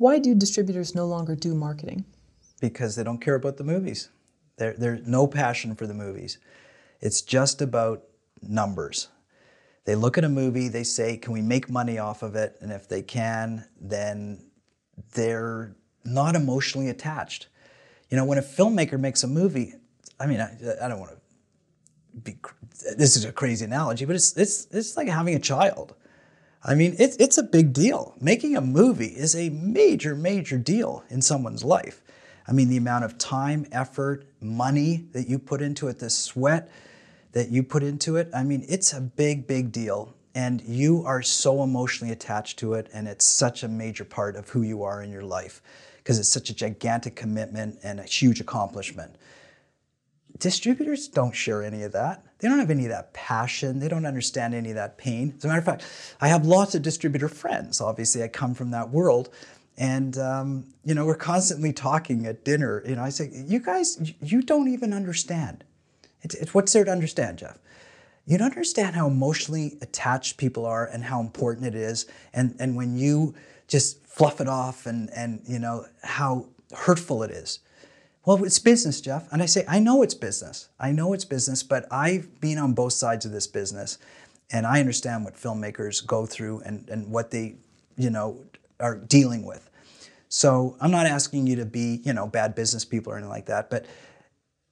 Why do distributors no longer do marketing? Because they don't care about the movies. There, there's no passion for the movies. It's just about numbers. They look at a movie, they say, can we make money off of it? And if they can, then they're not emotionally attached. You know, when a filmmaker makes a movie, I mean, I, I don't want to be, this is a crazy analogy, but it's, it's, it's like having a child. I mean, it's, it's a big deal. Making a movie is a major, major deal in someone's life. I mean, the amount of time, effort, money that you put into it, the sweat that you put into it, I mean, it's a big, big deal. And you are so emotionally attached to it, and it's such a major part of who you are in your life because it's such a gigantic commitment and a huge accomplishment. Distributors don't share any of that. They don't have any of that passion. They don't understand any of that pain. As a matter of fact, I have lots of distributor friends. Obviously, I come from that world. And, um, you know, we're constantly talking at dinner. You know, I say, you guys, you don't even understand. It's, it's, what's there to understand, Jeff? You don't understand how emotionally attached people are and how important it is. And, and when you just fluff it off and, and, you know, how hurtful it is. Well, it's business, Jeff. And I say, I know it's business. I know it's business, but I've been on both sides of this business and I understand what filmmakers go through and, and what they, you know, are dealing with. So I'm not asking you to be, you know, bad business people or anything like that, but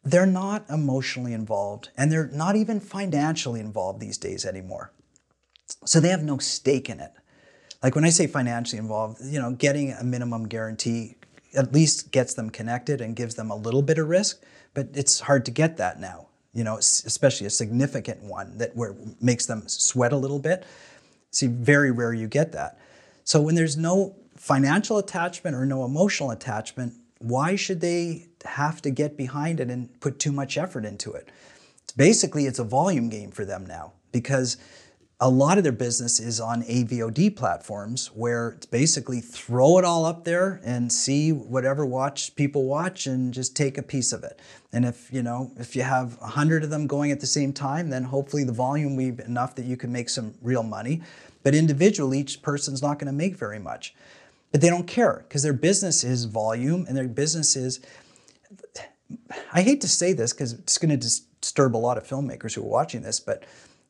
they're not emotionally involved and they're not even financially involved these days anymore. So they have no stake in it. Like when I say financially involved, you know, getting a minimum guarantee at least gets them connected and gives them a little bit of risk, but it's hard to get that now. You know, especially a significant one that where makes them sweat a little bit. See, very rare you get that. So when there's no financial attachment or no emotional attachment, why should they have to get behind it and put too much effort into it? It's basically it's a volume game for them now because a lot of their business is on AVOD platforms where it's basically throw it all up there and see whatever watch people watch and just take a piece of it. And if you know if you have a hundred of them going at the same time, then hopefully the volume will be enough that you can make some real money. But individually, each person's not going to make very much. But they don't care because their business is volume and their business is. I hate to say this because it's going to disturb a lot of filmmakers who are watching this, but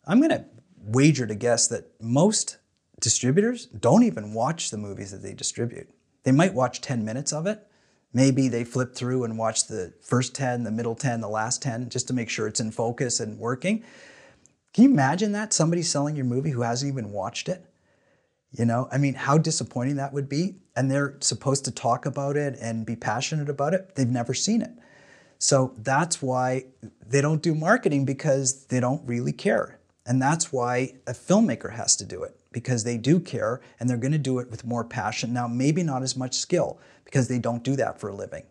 I'm going to wager to guess that most distributors don't even watch the movies that they distribute. They might watch 10 minutes of it. Maybe they flip through and watch the first 10, the middle 10, the last 10, just to make sure it's in focus and working. Can you imagine that? Somebody selling your movie who hasn't even watched it? You know, I mean, how disappointing that would be. And they're supposed to talk about it and be passionate about it. They've never seen it. So that's why they don't do marketing because they don't really care. And that's why a filmmaker has to do it because they do care and they're going to do it with more passion. Now, maybe not as much skill because they don't do that for a living.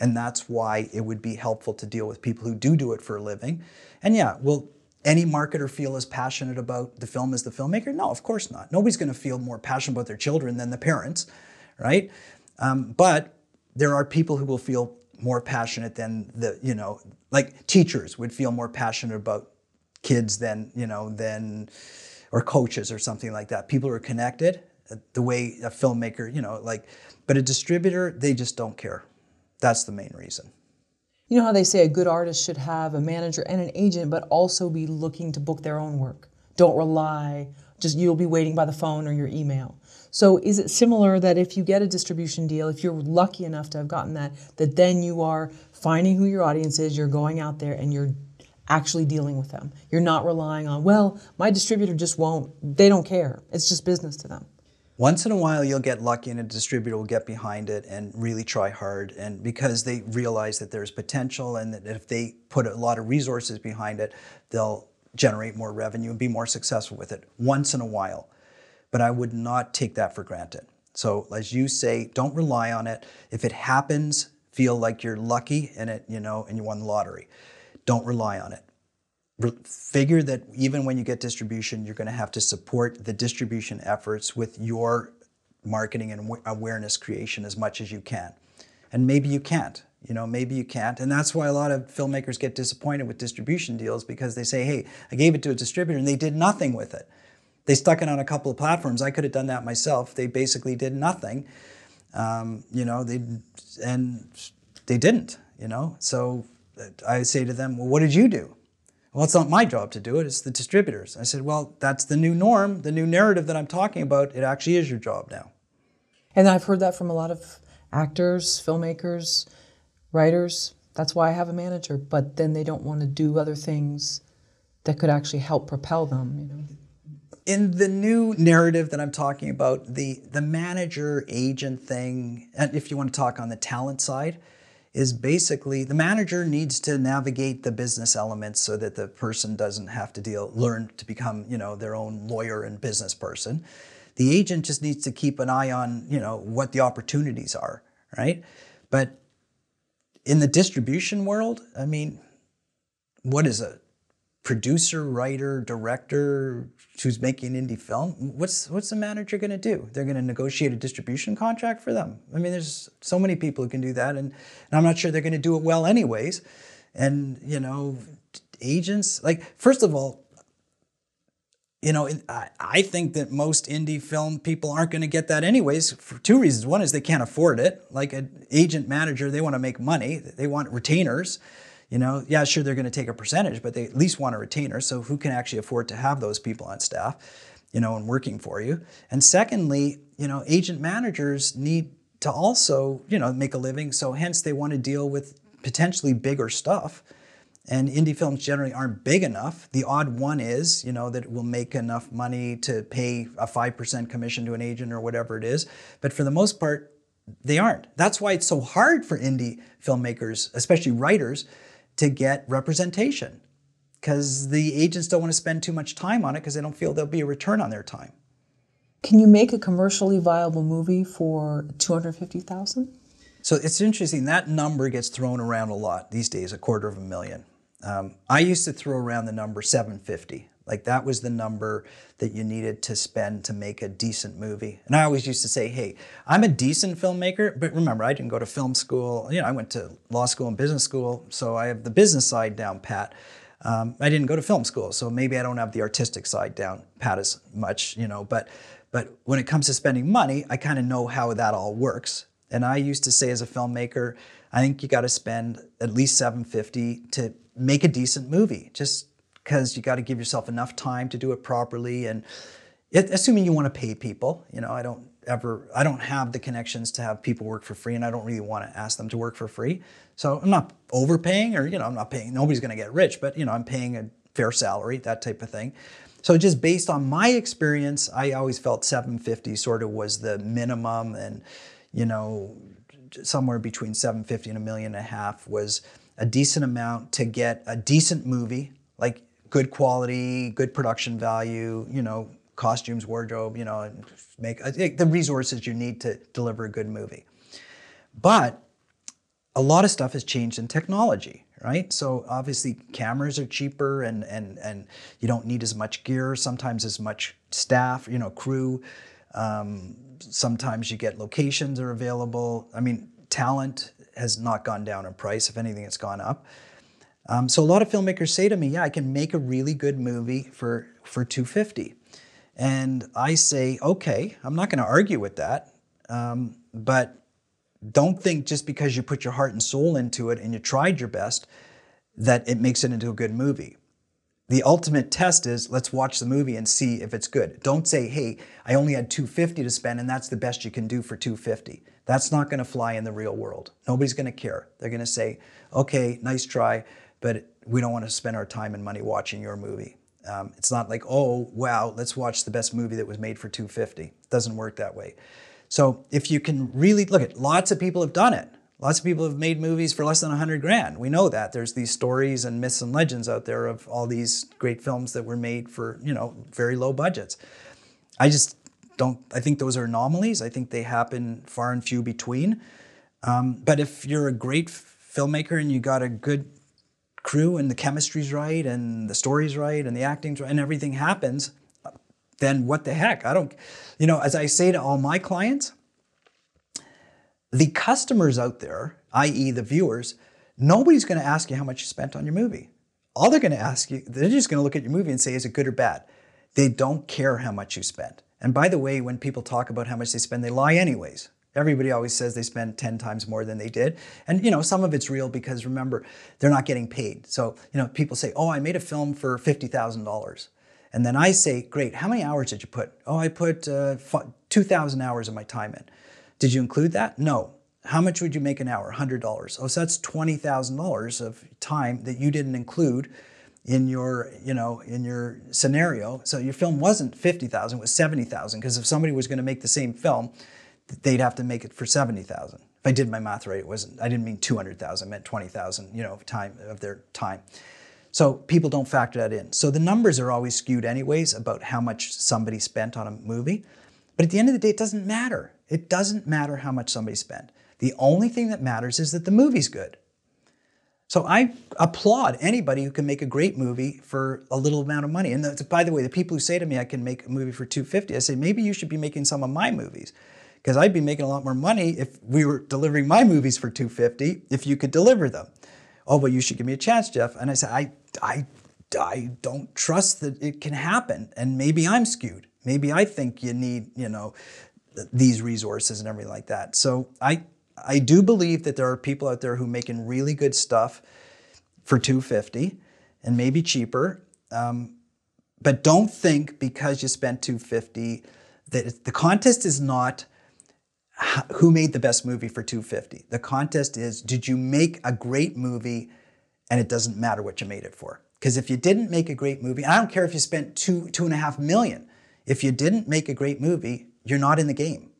And that's why it would be helpful to deal with people who do do it for a living. And yeah, will any marketer feel as passionate about the film as the filmmaker? No, of course not. Nobody's going to feel more passionate about their children than the parents, right? Um, but there are people who will feel more passionate than the, you know, like teachers would feel more passionate about kids than you know than or coaches or something like that. People are connected uh, the way a filmmaker, you know, like, but a distributor, they just don't care. That's the main reason. You know how they say a good artist should have a manager and an agent, but also be looking to book their own work. Don't rely, just you'll be waiting by the phone or your email. So is it similar that if you get a distribution deal, if you're lucky enough to have gotten that, that then you are finding who your audience is, you're going out there and you're actually dealing with them. You're not relying on, well, my distributor just won't, they don't care. It's just business to them. Once in a while, you'll get lucky and a distributor will get behind it and really try hard. And because they realize that there's potential and that if they put a lot of resources behind it, they'll generate more revenue and be more successful with it once in a while. But I would not take that for granted. So, as you say, don't rely on it. If it happens, feel like you're lucky and it, you know, and you won the lottery don't rely on it. Re- figure that even when you get distribution, you're going to have to support the distribution efforts with your marketing and awareness creation as much as you can. And maybe you can't. You know, maybe you can't. And that's why a lot of filmmakers get disappointed with distribution deals because they say, hey, I gave it to a distributor and they did nothing with it. They stuck it on a couple of platforms. I could have done that myself. They basically did nothing. Um, you know, they and they didn't. You know, so I say to them, well, what did you do? Well, it's not my job to do it, it's the distributors. I said, well, that's the new norm, the new narrative that I'm talking about. It actually is your job now. And I've heard that from a lot of actors, filmmakers, writers. That's why I have a manager, but then they don't want to do other things that could actually help propel them, you know. In the new narrative that I'm talking about, the the manager agent thing, and if you want to talk on the talent side, is basically the manager needs to navigate the business elements so that the person doesn't have to deal learn to become you know their own lawyer and business person. The agent just needs to keep an eye on you know what the opportunities are right? But in the distribution world i mean what is a producer, writer, director who's making an indie film, what's what's the manager going to do? They're going to negotiate a distribution contract for them. I mean, there's so many people who can do that, and, and I'm not sure they're going to do it well anyways. And you know, agents like first of all, you know, I, I think that most indie film people aren't going to get that anyways for two reasons. One is they can't afford it. Like an agent manager, they want to make money. They want retainers. You know, yeah, sure, they're going to take a percentage, but they at least want a retainer. So who can actually afford to have those people on staff, you know, and working for you? And secondly, you know, agent managers need to also, you know, make a living. So hence they want to deal with potentially bigger stuff. And indie films generally aren't big enough. The odd one is, you know, that will make enough money to pay a 5% commission to an agent or whatever it is. But for the most part, they aren't. That's why it's so hard for indie filmmakers, especially writers, to get representation because the agents don't want to spend too much time on it because they don't feel there'll be a return on their time. Can you make a commercially viable movie for 250,000? So it's interesting that number gets thrown around a lot these days, a quarter of a million. Um, I used to throw around the number 750. Like that was the number that you needed to spend to make a decent movie. And I always used to say, hey, I'm a decent filmmaker, but remember, I didn't go to film school. You know, I went to law school and business school, so I have the business side down pat. Um, I didn't go to film school, so maybe I don't have the artistic side down pat as much, you know. But but when it comes to spending money, I kind of know how that all works. And I used to say as a filmmaker, I think you got to spend at least 750 to make a decent movie. Just because you got to give yourself enough time to do it properly and it, assuming you want to pay people you know i don't ever i don't have the connections to have people work for free and i don't really want to ask them to work for free. So i'm not overpaying or you know i'm not paying nobody's going to get rich but you know i'm paying a fair salary that type of thing. So just based on my experience i always felt 750 sort of was the minimum and you know somewhere between 750 and a million and a half was a decent amount to get a decent movie. Like good quality, good production value, you know, costumes, wardrobe, you know, make the resources you need to deliver a good movie. But a lot of stuff has changed in technology, right? So obviously cameras are cheaper and and and you don't need as much gear, sometimes as much staff, you know, crew. Um, sometimes you get locations are available. I mean, talent has not gone down in price. If anything, it's gone up. Um, so a lot of filmmakers say to me, "Yeah, I can make a really good movie for for 250," and I say, "Okay, I'm not going to argue with that, um, but." Don't think just because you put your heart and soul into it and you tried your best that it makes it into a good movie. The ultimate test is let's watch the movie and see if it's good. Don't say, "Hey, I only had 250 to spend and that's the best you can do for 250." That's not going to fly in the real world. Nobody's going to care. They're going to say, "Okay, nice try, but we don't want to spend our time and money watching your movie. Um, it's not like, oh, wow, let's watch the best movie that was made for 250. It doesn't work that way. So if you can really look at lots of people have done it. Lots of people have made movies for less than 100 grand. We know that. There's these stories and myths and legends out there of all these great films that were made for, you know, very low budgets. I just don't, I think those are anomalies. I think they happen far and few between. Um, but if you're a great filmmaker and you got a good crew and the chemistry's right and the story's right and the acting's right and everything happens, then what the heck? I don't, you know, as I say to all my clients, the customers out there, i.e., the viewers, nobody's going to ask you how much you spent on your movie. All they're going to ask you, they're just going to look at your movie and say, is it good or bad? They don't care how much you spent. And by the way, when people talk about how much they spend, they lie anyways, Everybody always says they spend 10 times more than they did. And you know, some of it's real because remember, they're not getting paid. So, you know, people say, "Oh, I made a film for $50,000." And then I say, "Great. How many hours did you put?" "Oh, I put uh, 2,000 hours of my time in." "Did you include that?" "No." How much would you make an hour? $100. Oh, so that's $20,000 of time that you didn't include in your, you know, in your scenario. So your film wasn't 50,000, it was 70,000 because if somebody was going to make the same film, they'd have to make it for 70,000. If I did my math right, it wasn't I didn't mean 200,000, I meant 20,000, you know, time of their time. So people don't factor that in. So the numbers are always skewed anyways about how much somebody spent on a movie. But at the end of the day, it doesn't matter. It doesn't matter how much somebody spent. The only thing that matters is that the movie's good. So I applaud anybody who can make a great movie for a little amount of money. And by the way, the people who say to me I can make a movie for 250, I say maybe you should be making some of my movies because I'd be making a lot more money if we were delivering my movies for 250 if you could deliver them. Oh, well, you should give me a chance, Jeff. And I said, I, I, I don't trust that it can happen. And maybe I'm skewed. Maybe I think you need, you know, these resources and everything like that. So I, I do believe that there are people out there who are making really good stuff for 250 and maybe cheaper. Um, but don't think because you spent 250 that the contest is not who made the best movie for 250. The contest is did you make a great movie and it doesn't matter what you made it for. Because if you didn't make a great movie, I don't care if you spent two, two and a half million, if you didn't make a great movie, you're not in the game.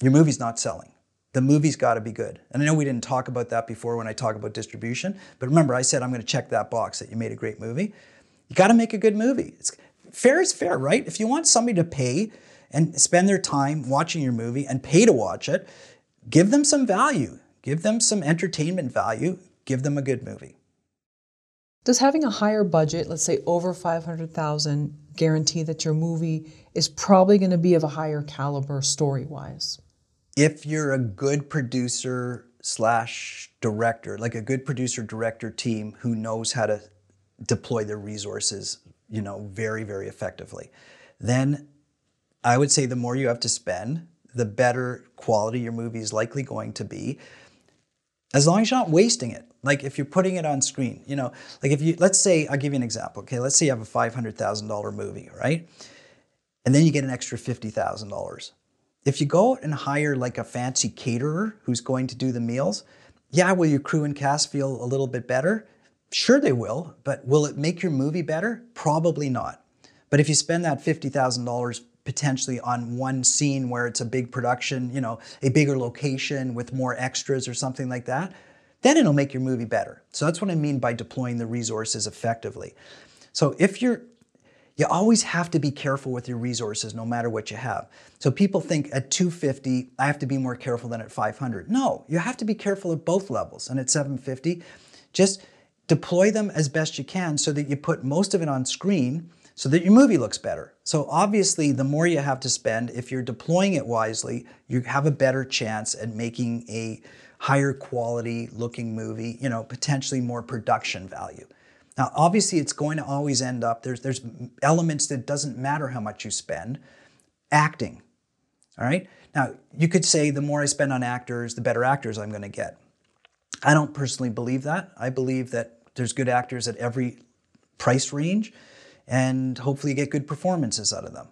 Your movie's not selling. The movie's got to be good. And I know we didn't talk about that before when I talk about distribution, but remember I said I'm going to check that box that you made a great movie. You got to make a good movie. It's, fair is fair, right? If you want somebody to pay and spend their time watching your movie and pay to watch it, give them some value, give them some entertainment value, give them a good movie. Does having a higher budget, let's say over 500,000, guarantee that your movie is probably going to be of a higher caliber story-wise? If you're a good producer slash director, like a good producer director team who knows how to deploy their resources, you know, very, very effectively, then I would say the more you have to spend, the better quality your movie is likely going to be. As long as you're not wasting it. Like if you're putting it on screen, you know, like if you, let's say, I'll give you an example. Okay, let's say you have a $500,000 movie, right? And then you get an extra $50,000. If you go and hire like a fancy caterer who's going to do the meals, yeah, will your crew and cast feel a little bit better? Sure, they will, but will it make your movie better? Probably not. But if you spend that $50,000 potentially on one scene where it's a big production, you know, a bigger location with more extras or something like that, then it'll make your movie better. So that's what I mean by deploying the resources effectively. So if you're you always have to be careful with your resources no matter what you have. So people think at 250, I have to be more careful than at 500. No, you have to be careful at both levels. And at 750, just deploy them as best you can so that you put most of it on screen so that your movie looks better. So obviously, the more you have to spend, if you're deploying it wisely, you have a better chance at making a higher quality looking movie, you know, potentially more production value. Now, obviously, it's going to always end up, there's, there's elements that doesn't matter how much you spend. Acting, all right? Now, you could say the more I spend on actors, the better actors I'm to get. I don't personally believe that. I believe that there's good actors at every price range and hopefully get good performances out of them.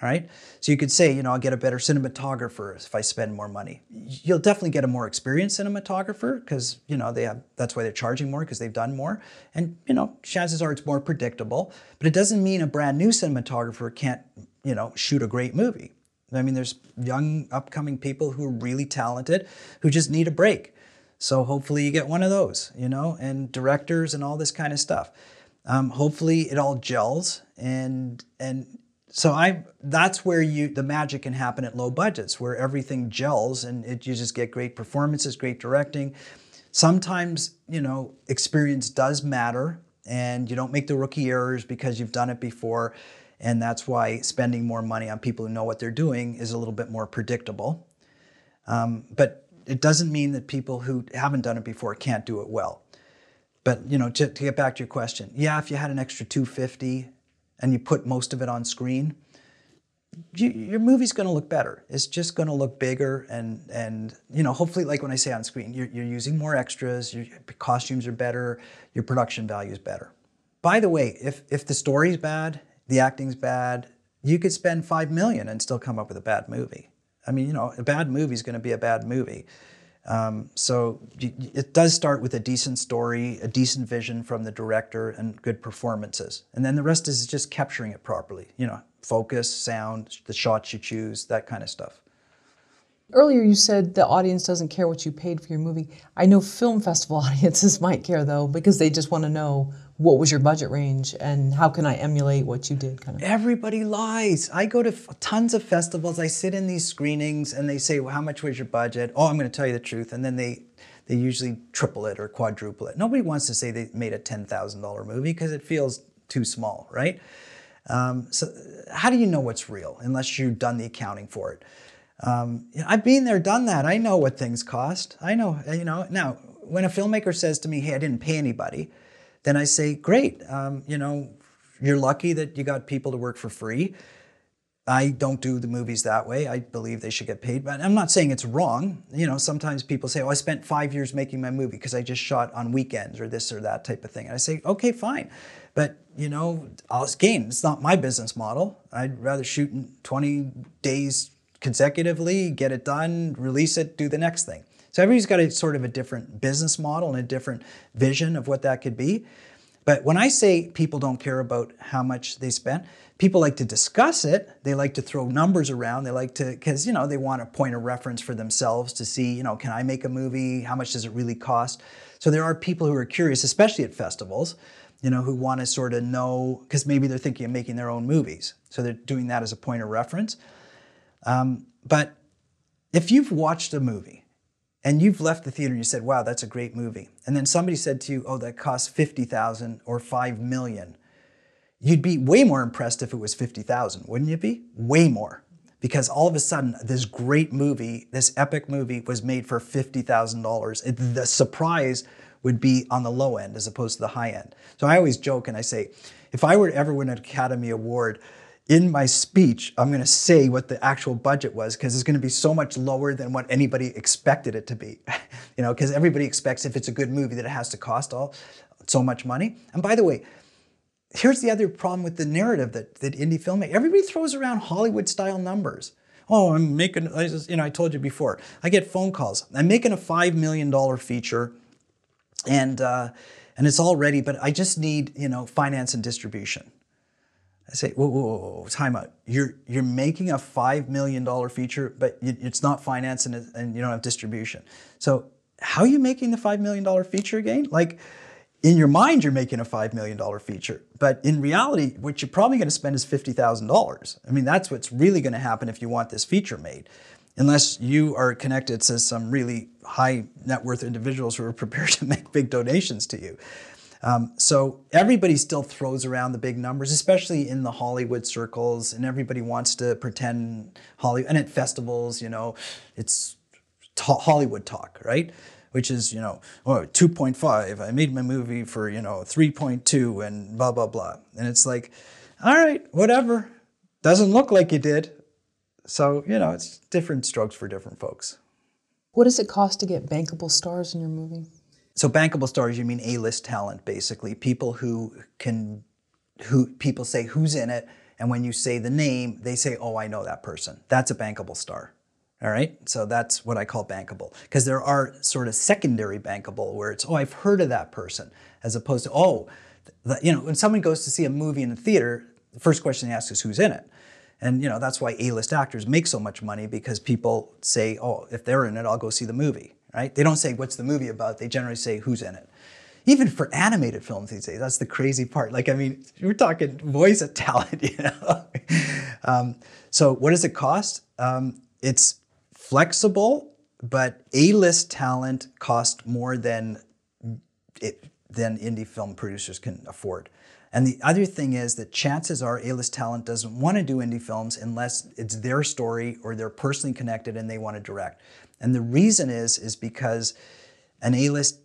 All right. So you could say, you know, I'll get a better cinematographer if I spend more money. You'll definitely get a more experienced cinematographer because, you know, they have that's why they're charging more because they've done more. And, you know, chances are it's more predictable. But it doesn't mean a brand new cinematographer can't, you know, shoot a great movie. I mean, there's young upcoming people who are really talented who just need a break. So hopefully you get one of those, you know, and directors and all this kind of stuff. Um, hopefully it all gels and and so I that's where you the magic can happen at low budgets where everything gels and it, you just get great performances, great directing. Sometimes you know experience does matter and you don't make the rookie errors because you've done it before and that's why spending more money on people who know what they're doing is a little bit more predictable. Um, but it doesn't mean that people who haven't done it before can't do it well. But you know, to, to get back to your question, yeah, if you had an extra 250 and you put most of it on screen, you, your movie's going to look better. It's just going to look bigger, and and you know, hopefully, like when I say on screen, you're, you're using more extras, your costumes are better, your production value is better. By the way, if if the story's bad, the acting's bad, you could spend five million and still come up with a bad movie. I mean, you know, a bad movie is going to be a bad movie. Um, so it does start with a decent story, a decent vision from the director, and good performances, and then the rest is just capturing it properly. You know, focus, sound, the shots you choose, that kind of stuff. Earlier, you said the audience doesn't care what you paid for your movie. I know film festival audiences might care though, because they just want to know what was your budget range and how can I emulate what you did. Kind of. Everybody lies. I go to tons of festivals. I sit in these screenings, and they say, "Well, how much was your budget?" Oh, I'm going to tell you the truth, and then they they usually triple it or quadruple it. Nobody wants to say they made a ten thousand dollar movie because it feels too small, right? Um, so how do you know what's real unless you've done the accounting for it? Um, I've been there, done that. I know what things cost. I know, you know. Now, when a filmmaker says to me, "Hey, I didn't pay anybody," then I say, "Great. Um, you know, you're lucky that you got people to work for free." I don't do the movies that way. I believe they should get paid, but I'm not saying it's wrong. You know, sometimes people say, "Oh, I spent five years making my movie because I just shot on weekends or this or that type of thing." And I say, "Okay, fine," but you know, again, it's not my business model. I'd rather shoot in 20 days consecutively, get it done, release it, do the next thing. So everybody's got a sort of a different business model and a different vision of what that could be. But when I say people don't care about how much they spent, people like to discuss it. They like to throw numbers around. They like to, because, you know, they want a point of reference for themselves to see, you know, can I make a movie? How much does it really cost? So there are people who are curious, especially at festivals, you know, who want to sort of know, because maybe they're thinking of making their own movies. So they're doing that as a point of reference. Um, but if you've watched a movie and you've left the theater and you said, wow, that's a great movie, and then somebody said to you, oh, that costs 50,000 or 5 million, you'd be way more impressed if it was 50,000, wouldn't you be? Way more. Because all of a sudden, this great movie, this epic movie, was made for $50,000. The surprise would be on the low end as opposed to the high end. So I always joke and I say, if I were to ever win an Academy Award, in my speech, I'm going to say what the actual budget was because it's going to be so much lower than what anybody expected it to be. you know, because everybody expects if it's a good movie that it has to cost all so much money. And by the way, here's the other problem with the narrative that, that indie filmmaking, everybody throws around Hollywood style numbers. Oh, I'm making, you know, I told you before, I get phone calls. I'm making a $5 million feature and, uh, and it's all ready, but I just need, you know, finance and distribution. I say, whoa, whoa, whoa, time out. You're, you're making a $5 million feature, but it's not finance and, and you don't have distribution. So how are you making the $5 million feature again? Like in your mind, you're making a $5 million feature, but in reality, what you're probably going to spend is $50,000. I mean, that's what's really going to happen if you want this feature made, unless you are connected to some really high net worth individuals who are prepared to make big donations to you. Um, so everybody still throws around the big numbers, especially in the Hollywood circles, and everybody wants to pretend Hollywood. And at festivals, you know, it's Hollywood talk, right? Which is, you know, oh, 2.5. I made my movie for, you know, 3.2 and blah, blah, blah. And it's like, all right, whatever. Doesn't look like you did. So, you know, it's different strokes for different folks. What does it cost to get bankable stars in your movie? So bankable stars, you mean A-list talent, basically people who can, who people say who's in it, and when you say the name, they say, "Oh, I know that person." That's a bankable star. All right, so that's what I call bankable because there are sort of secondary bankable where it's, "Oh, I've heard of that person," as opposed to, "Oh, the, you know, when someone goes to see a movie in the theater, the first question they ask is who's in it." And you know that's why A-list actors make so much money because people say, "Oh, if they're in it, I'll go see the movie." Right? They don't say what's the movie about. They generally say who's in it. Even for animated films these days, that's the crazy part. Like, I mean, we're talking voice talent, you know. um, so, what does it cost? Um, it's flexible, but A-list talent costs more than it, than indie film producers can afford. And the other thing is that chances are A-list talent doesn't want to do indie films unless it's their story or they're personally connected and they want to direct. And the reason is, is because an A-list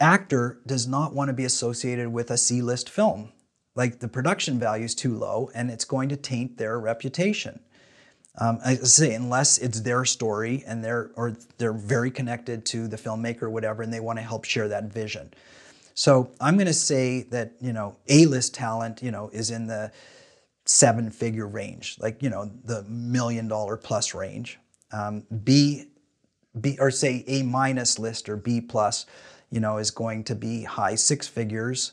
actor does not want to be associated with a C-list film. Like the production value is too low and it's going to taint their reputation. Um, I say unless it's their story and they're or they're very connected to the filmmaker or whatever, and they want to help share that vision. So I'm going to say that you know A-list talent, you know, is in the seven-figure range, like you know the million-dollar plus range. Um, B, B or say A minus list or B plus, you know, is going to be high six figures.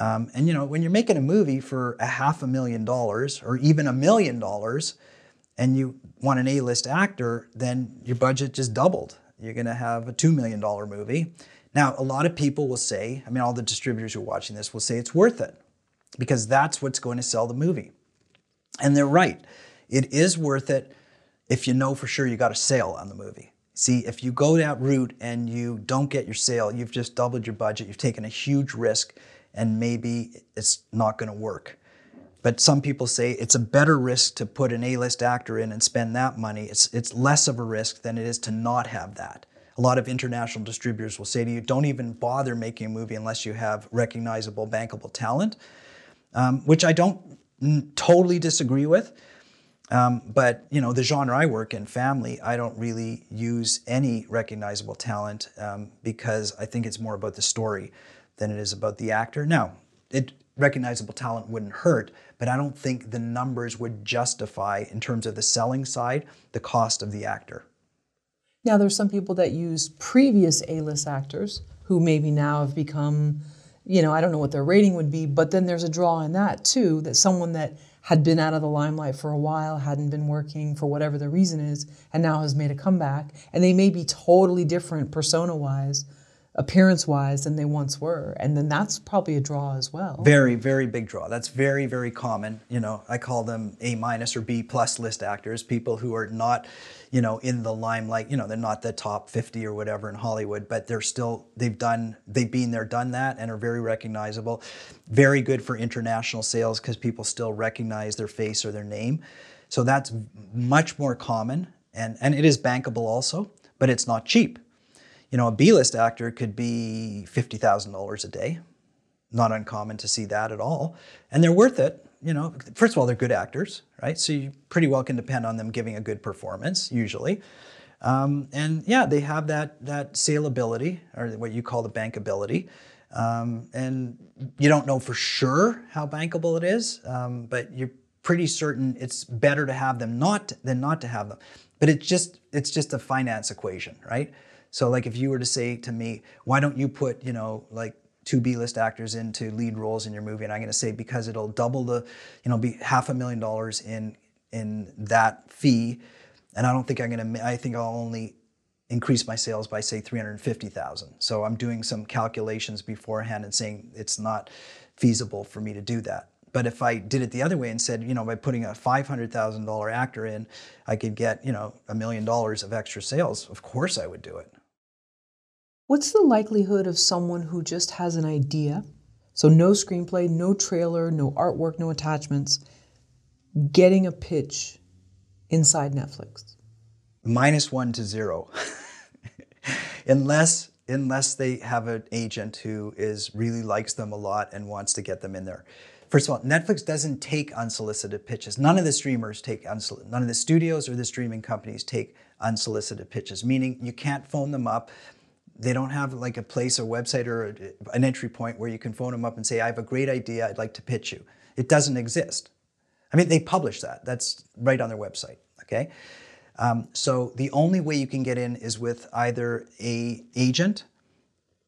Um, and you know, when you're making a movie for a half a million dollars or even a million dollars, and you want an A-list actor, then your budget just doubled. You're going to have a $2 million movie. Now, a lot of people will say, I mean, all the distributors who are watching this will say it's worth it because that's what's going to sell the movie. And they're right. It is worth it if you know for sure you got a sale on the movie. See, if you go that route and you don't get your sale, you've just doubled your budget, you've taken a huge risk, and maybe it's not going to work. But some people say it's a better risk to put an A-list actor in and spend that money. It's, it's less of a risk than it is to not have that. A lot of international distributors will say to you, don't even bother making a movie unless you have recognizable, bankable talent, um, which I don't totally disagree with. Um, but you know, the genre I work in, family, I don't really use any recognizable talent um, because I think it's more about the story than it is about the actor. Now, it recognizable talent wouldn't hurt, but I don't think the numbers would justify, in terms of the selling side, the cost of the actor. Now, there's some people that use previous A-list actors who maybe now have become, you know, I don't know what their rating would be, but then there's a draw in that too, that someone that had been out of the limelight for a while, hadn't been working for whatever the reason is, and now has made a comeback, and they may be totally different persona-wise appearance wise than they once were. And then that's probably a draw as well. Very, very big draw. That's very, very common. You know, I call them A minus or B plus list actors, people who are not, you know, in the limelight. You know, they're not the top 50 or whatever in Hollywood, but they're still, they've done, they've been there, done that, and are very recognizable. Very good for international sales because people still recognize their face or their name. So that's much more common. And, and it is bankable also, but it's not cheap you know, a B-list actor could be $50,000 a day. Not uncommon to see that at all. And they're worth it. You know, first of all, they're good actors, right? So you pretty well can depend on them giving a good performance, usually. Um, and yeah, they have that, that saleability, or what you call the bankability. Um, and you don't know for sure how bankable it is, um, but you're pretty certain it's better to have them not than not to have them. But it's just it's just a finance equation, right? So like if you were to say to me, why don't you put, you know, like two B-list actors into lead roles in your movie? And I'm going to say because it'll double the, you know, be half a million dollars in in that fee. And I don't think I'm going to. I think I'll only increase my sales by say 350,000. So I'm doing some calculations beforehand and saying it's not feasible for me to do that. But if I did it the other way and said, you know, by putting a $500,000 actor in, I could get, you know, a million dollars of extra sales, of course I would do it. What's the likelihood of someone who just has an idea, so no screenplay, no trailer, no artwork, no attachments, getting a pitch inside Netflix? Minus one to zero. unless unless they have an agent who is really likes them a lot and wants to get them in there. First of all, Netflix doesn't take unsolicited pitches. None of the streamers take unsolicited, none of the studios or the streaming companies take unsolicited pitches, meaning you can't phone them up they don't have like a place, a website, or a, an entry point where you can phone them up and say, I have a great idea, I'd like to pitch you. It doesn't exist. I mean, they publish that. That's right on their website, okay? Um, so the only way you can get in is with either a agent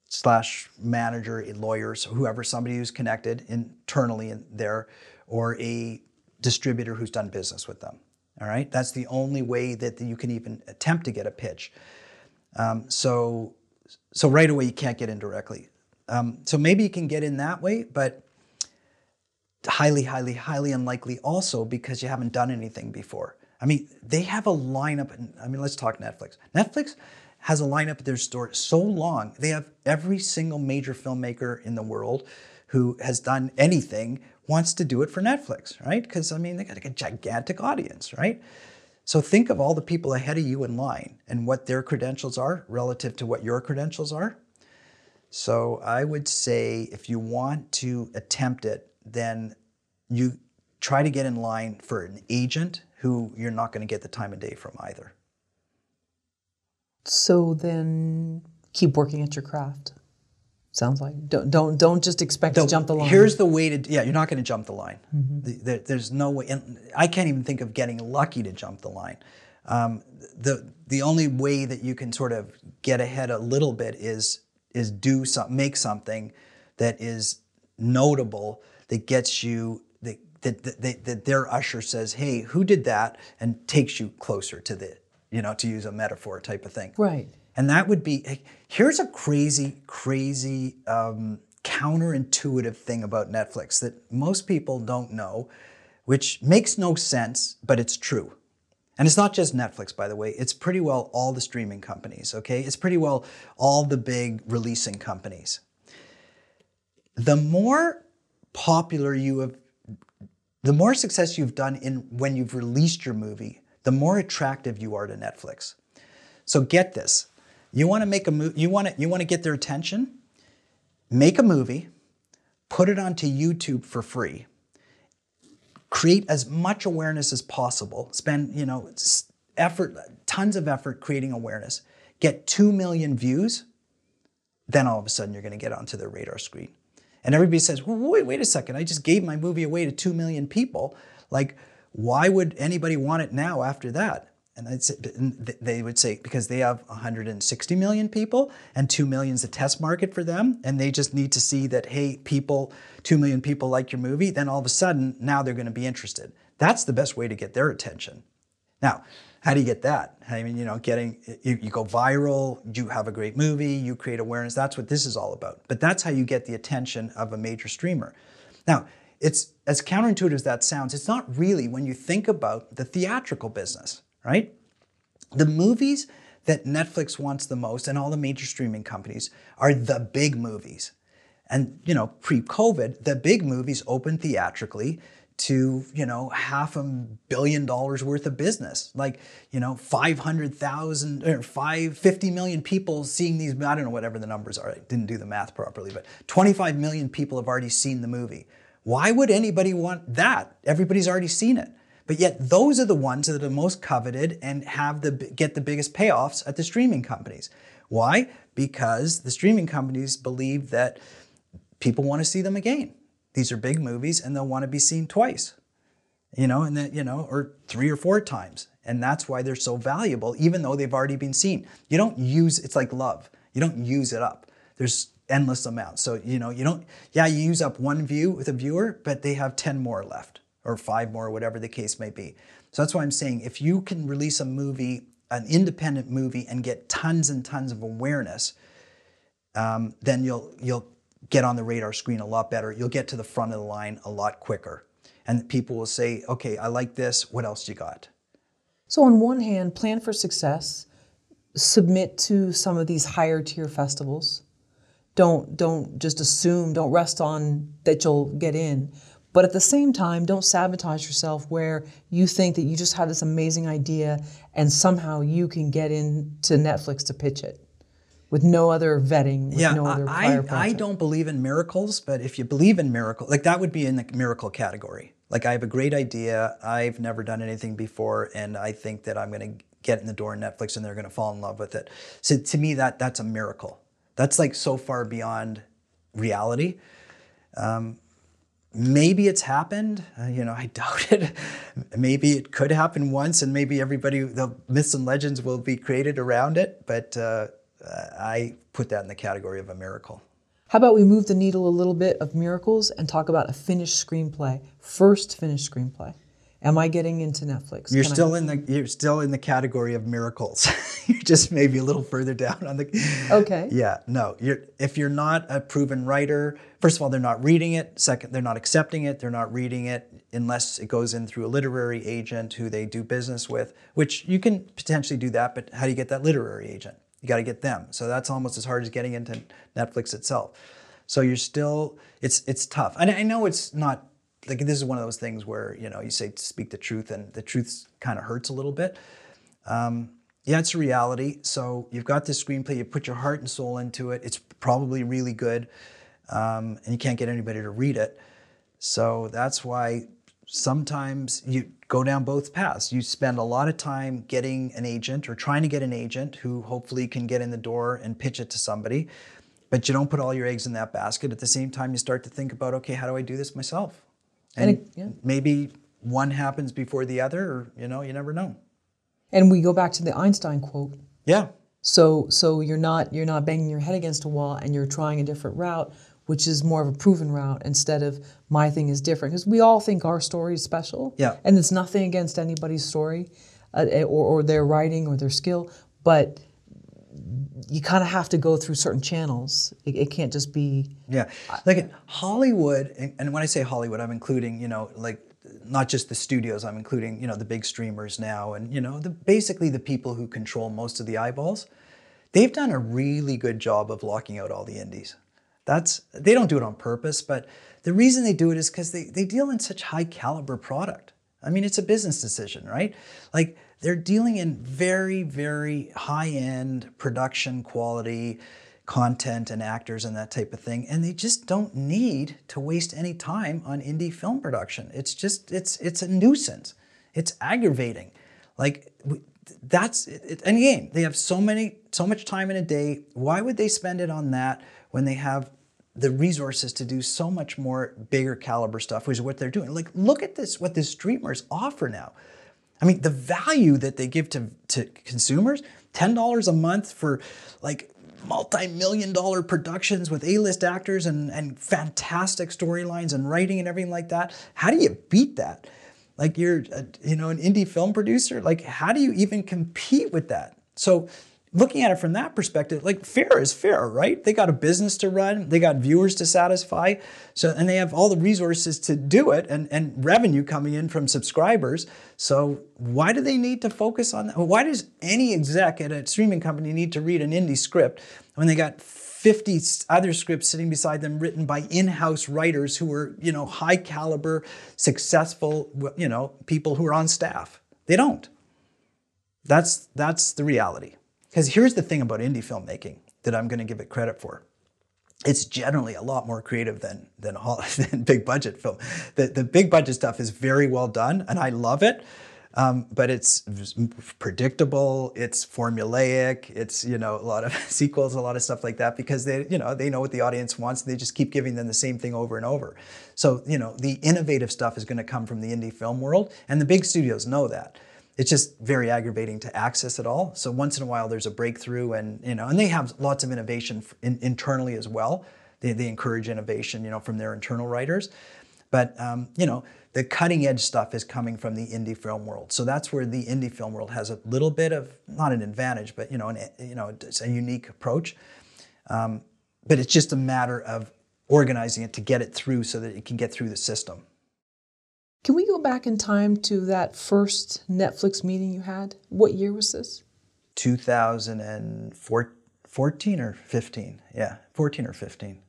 slash manager, lawyers, whoever, somebody who's connected internally in there, or a distributor who's done business with them. All right, that's the only way that you can even attempt to get a pitch. Um, so so right away you can't get in directly. Um, so maybe you can get in that way, but highly, highly, highly unlikely also because you haven't done anything before. I mean, they have a lineup. I mean, let's talk Netflix. Netflix has a lineup at their store so long. They have every single major filmmaker in the world who has done anything wants to do it for Netflix, right? Because I mean, they got like a gigantic audience, right? So think of all the people ahead of you in line and what their credentials are relative to what your credentials are. So I would say if you want to attempt it, then you try to get in line for an agent who you're not going to get the time of day from either. So then keep working at your craft. Sounds like don't don't don't just expect to jump the line. Here's the way to yeah, you're not going to jump the line. The- there- there's no way, and I can't even think of getting lucky to jump the line. Um, the the only way that you can sort of get ahead a little bit is is do some make something that is notable that gets you that, that, that, that their usher says, hey, who did that, and takes you closer to the you know to use a metaphor type of thing. right. And that would be here's a crazy, crazy um, counterintuitive thing about Netflix that most people don't know, which makes no sense, but it's true. And it's not just Netflix, by the way. It's pretty well all the streaming companies, okay? It's pretty well all the big releasing companies. The more popular you have, the more success you've done in when you've released your movie, the more attractive you are to Netflix. So get this. You want to make a movie, you want to you want to get their attention? Make a movie, put it onto YouTube for free. Create as much awareness as possible. Spend, you know, effort tons of effort creating awareness. Get 2 million views, then all of a sudden you're going to get onto their radar screen. And everybody says, well, wait, wait a second, I just gave my movie away to 2 million people. Like, why would anybody want it now after that? And and they would say, because they have 160 million people and 2 million is the test market for them. And they just need to see that, hey, people, 2 million people like your movie. Then all of a sudden, now they're going to be interested. That's the best way to get their attention. Now, how do you get that? I mean, you know, getting you, you go viral, you have a great movie, you create awareness. That's what this is all about. But that's how you get the attention of a major streamer. Now, it's as counterintuitive as that sounds, it's not really when you think about the theatrical business, right? The movies that Netflix wants the most and all the major streaming companies are the big movies. And you know, pre-COVID, the big movies opened theatrically to, you know, half a billion dollars worth of business. Like, you know, 500,000 or 5 50 million people seeing these I don't know whatever the numbers are. I didn't do the math properly, but 25 million people have already seen the movie. Why would anybody want that? Everybody's already seen it. But yet those are the ones that are most coveted and have the get the biggest payoffs at the streaming companies. Why? Because the streaming companies believe that people want to see them again. These are big movies and they'll want to be seen twice. You know, and that, you know, or three or four times. And that's why they're so valuable, even though they've already been seen. You don't use it's like love. You don't use it up. There's endless amounts. So, you know, you don't, yeah, you use up one view with a viewer, but they have 10 more left or five more, whatever the case may be. So that's why I'm saying if you can release a movie, an independent movie, and get tons and tons of awareness, um, then you'll you'll get on the radar screen a lot better. You'll get to the front of the line a lot quicker, and people will say, "Okay, I like this. What else you got?" So on one hand, plan for success, submit to some of these higher tier festivals. Don't don't just assume, don't rest on that you'll get in. But at the same time, don't sabotage yourself where you think that you just have this amazing idea and somehow you can get into Netflix to pitch it with no other vetting, with Yeah, no other I, I, I don't believe in miracles, but if you believe in miracle, like that would be in the miracle category. Like I have a great idea, I've never done anything before, and I think that I'm going to get in the door in Netflix and they're going to fall in love with it. So to me, that that's a miracle. That's like so far beyond reality. Um, maybe it's happened. Uh, you know, I doubt it. maybe it could happen once, and maybe everybody, the myths and legends will be created around it. But uh, I put that in the category of a miracle. How about we move the needle a little bit of miracles and talk about a finished screenplay, first finished screenplay? Am I getting into Netflix? You're Can I- still in the you're still in the category of miracles. you're just maybe a little further down on the. Okay. Yeah, no. You're if you're not a proven writer, first of all, they're not reading it. Second, they're not accepting it. They're not reading it unless it goes in through a literary agent who they do business with. Which you can potentially do that, but how do you get that literary agent? You got to get them. So that's almost as hard as getting into Netflix itself. So you're still it's it's tough. And I know it's not like this is one of those things where you know you say to speak the truth and the truth kind of hurts a little bit. Um, yeah, it's a reality. So you've got this screenplay, you put your heart and soul into it. It's probably really good, um, and you can't get anybody to read it. So that's why sometimes you go down both paths. You spend a lot of time getting an agent or trying to get an agent who hopefully can get in the door and pitch it to somebody, but you don't put all your eggs in that basket. At the same time, you start to think about, okay, how do I do this myself? And, And it- yeah. maybe one happens before the other, or you know, you never know. And we go back to the Einstein quote. Yeah, So so you're not you're not banging your head against a wall and you're trying a different route, which is more of a proven route instead of my thing is different because we all think our story is special. Yeah. And it's nothing against anybody's story, uh, or or their writing or their skill, but you kind of have to go through certain channels. It, it can't just be Yeah, like Hollywood, and, and when I say Hollywood, I'm including you know like not just the studios. I'm including you know the big streamers now, and you know the basically the people who control most of the eyeballs. They've done a really good job of locking out all the indies. That's they don't do it on purpose, but the reason they do it is because they, they deal in such high caliber product. I mean, it's a business decision, right? Like they're dealing in very, very high end production quality content and actors and that type of thing. And they just don't need to waste any time on indie film production. It's just, it's, it's a nuisance. It's aggravating. Like that's, it, and again, they have so many, so much time in a day. Why would they spend it on that when they have the resources to do so much more bigger caliber stuff, which is what they're doing. Like, look at this, what the streamers offer now. I mean, the value that they give to, to consumers, $10 a month for like multi-million dollar productions with A-list actors and, and fantastic storylines and writing and everything like that. How do you beat that? Like you're, a, you know, an indie film producer. Like, how do you even compete with that? So looking at it from that perspective, like fair is fair, right? They got a business to run, they got viewers to satisfy, so and they have all the resources to do it and, and revenue coming in from subscribers. So why do they need to focus on that? Why does any exec at a streaming company need to read an indie script when they got 50 other scripts sitting beside them written by in-house writers who are, you know, high caliber, successful, you know, people who are on staff? They don't. That's that's the reality. Because here's the thing about indie filmmaking that I'm going to give it credit for. It's generally a lot more creative than than, Hol- than big budget film. The the big budget stuff is very well done, and I love it. Um, but it's predictable. It's formulaic. It's you know a lot of sequels, a lot of stuff like that because they you know they know what the audience wants. And they just keep giving them the same thing over and over. So you know the innovative stuff is going to come from the indie film world, and the big studios know that it's just very aggravating to access it all. So once in a while there's a breakthrough, and you know, and they have lots of innovation in, internally as well. They, they encourage innovation, you know, from their internal writers. But um, you know, the cutting edge stuff is coming from the indie film world. So that's where the indie film world has a little bit of not an advantage, but you know, an, you know, it's a unique approach. Um, but it's just a matter of organizing it to get it through so that it can get through the system. Can we go back in time to that first Netflix meeting you had? What year was this? 2014 or 15. Yeah, 14 or 15.